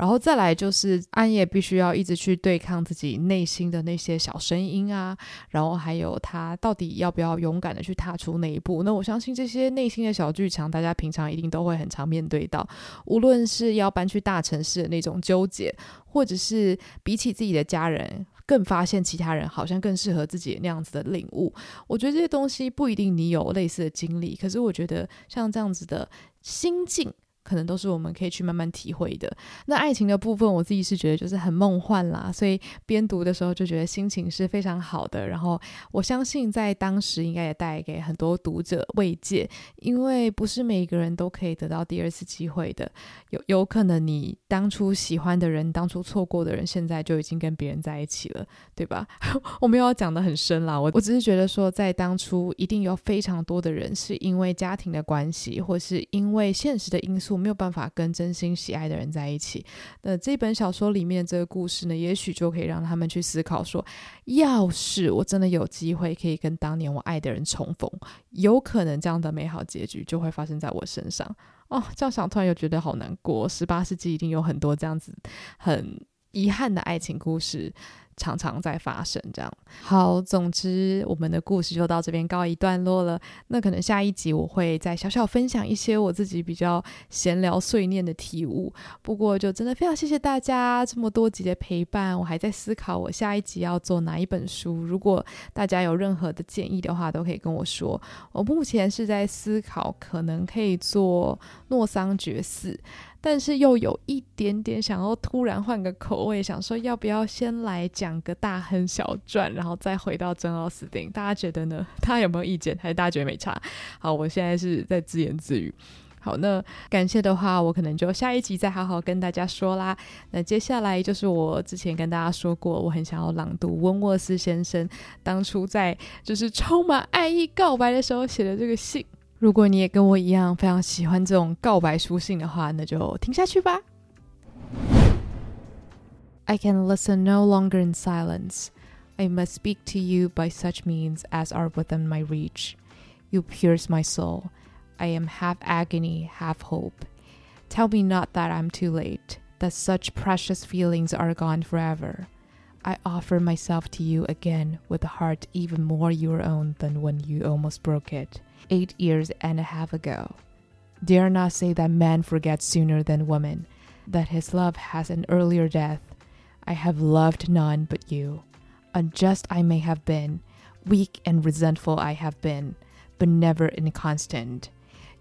然后再来就是暗夜必须要一直去对抗自己内心的那些小声音啊，然后还有他到底要不要勇敢的去踏出那一步？那我相信这些内心的小剧场，大家平常一定都会很常面对到，无论是要搬去大城市的那种纠结，或者是比起自己的家人，更发现其他人好像更适合自己那样子的领悟。我觉得这些东西不一定你有类似的经历，可是我觉得像这样子的心境。可能都是我们可以去慢慢体会的。那爱情的部分，我自己是觉得就是很梦幻啦，所以边读的时候就觉得心情是非常好的。然后我相信在当时应该也带给很多读者慰藉，因为不是每一个人都可以得到第二次机会的。有有可能你当初喜欢的人，当初错过的人，现在就已经跟别人在一起了，对吧？我没有要讲得很深啦，我我只是觉得说，在当初一定有非常多的人是因为家庭的关系，或是因为现实的因素。没有办法跟真心喜爱的人在一起。那这本小说里面这个故事呢，也许就可以让他们去思考说：要是我真的有机会可以跟当年我爱的人重逢，有可能这样的美好结局就会发生在我身上。哦，这样想突然又觉得好难过。十八世纪一定有很多这样子很遗憾的爱情故事。常常在发生这样。好，总之我们的故事就到这边告一段落了。那可能下一集我会再小小分享一些我自己比较闲聊碎念的体悟。不过就真的非常谢谢大家这么多集的陪伴。我还在思考我下一集要做哪一本书。如果大家有任何的建议的话，都可以跟我说。我目前是在思考，可能可以做诺桑觉寺。但是又有一点点想要突然换个口味，想说要不要先来讲个大亨小传，然后再回到珍奥斯汀？大家觉得呢？大家有没有意见？还是大家觉得没差？好，我现在是在自言自语。好，那感谢的话，我可能就下一集再好好跟大家说啦。那接下来就是我之前跟大家说过，我很想要朗读温沃斯先生当初在就是充满爱意告白的时候写的这个信。如果你也跟我一样非常喜欢这种告白书信的话，那就听下去吧。I can listen no longer in silence. I must speak to you by such means as are within my reach. You pierce my soul. I am half agony, half hope. Tell me not that I'm too late, that such precious feelings are gone forever. I offer myself to you again with a heart even more your own than when you almost broke it. eight years and a half ago. Dare not say that man forgets sooner than woman, that his love has an earlier death. I have loved none but you. Unjust I may have been, weak and resentful I have been, but never inconstant.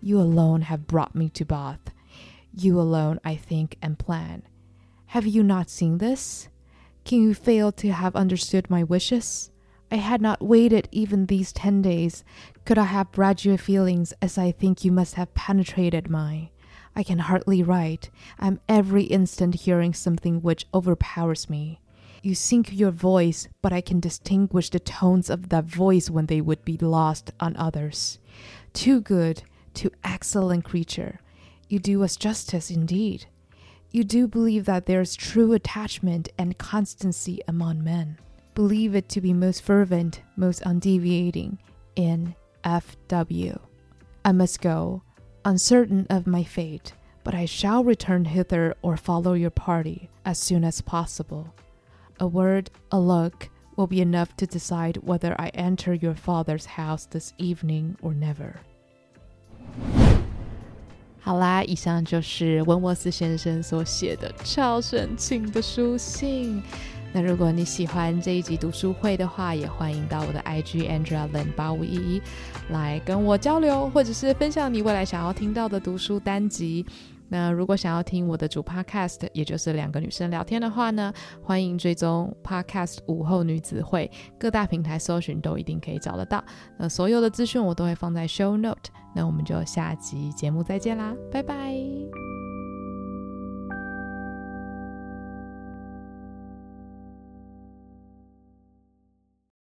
You alone have brought me to Bath. You alone I think and plan. Have you not seen this? Can you fail to have understood my wishes? I had not waited even these ten days, could I have bred you feelings as I think you must have penetrated mine. I can hardly write. I am every instant hearing something which overpowers me. You sink your voice, but I can distinguish the tones of that voice when they would be lost on others. Too good, too excellent creature. You do us justice indeed. You do believe that there is true attachment and constancy among men believe it to be most fervent, most undeviating in F.W. I must go, uncertain of my fate, but I shall return hither or follow your party as soon as possible. A word, a look, will be enough to decide whether I enter your father's house this evening or never. 好啦，以上就是温沃斯先生所写的超神奇的书信。 那如果你喜欢这一集读书会的话，也欢迎到我的 IG Andrea Lin 八五一一来跟我交流，或者是分享你未来想要听到的读书单集。那如果想要听我的主 Podcast，也就是两个女生聊天的话呢，欢迎追踪 Podcast 午后女子会，各大平台搜寻都一定可以找得到。那所有的资讯我都会放在 Show Note。那我们就下集节目再见啦，拜拜。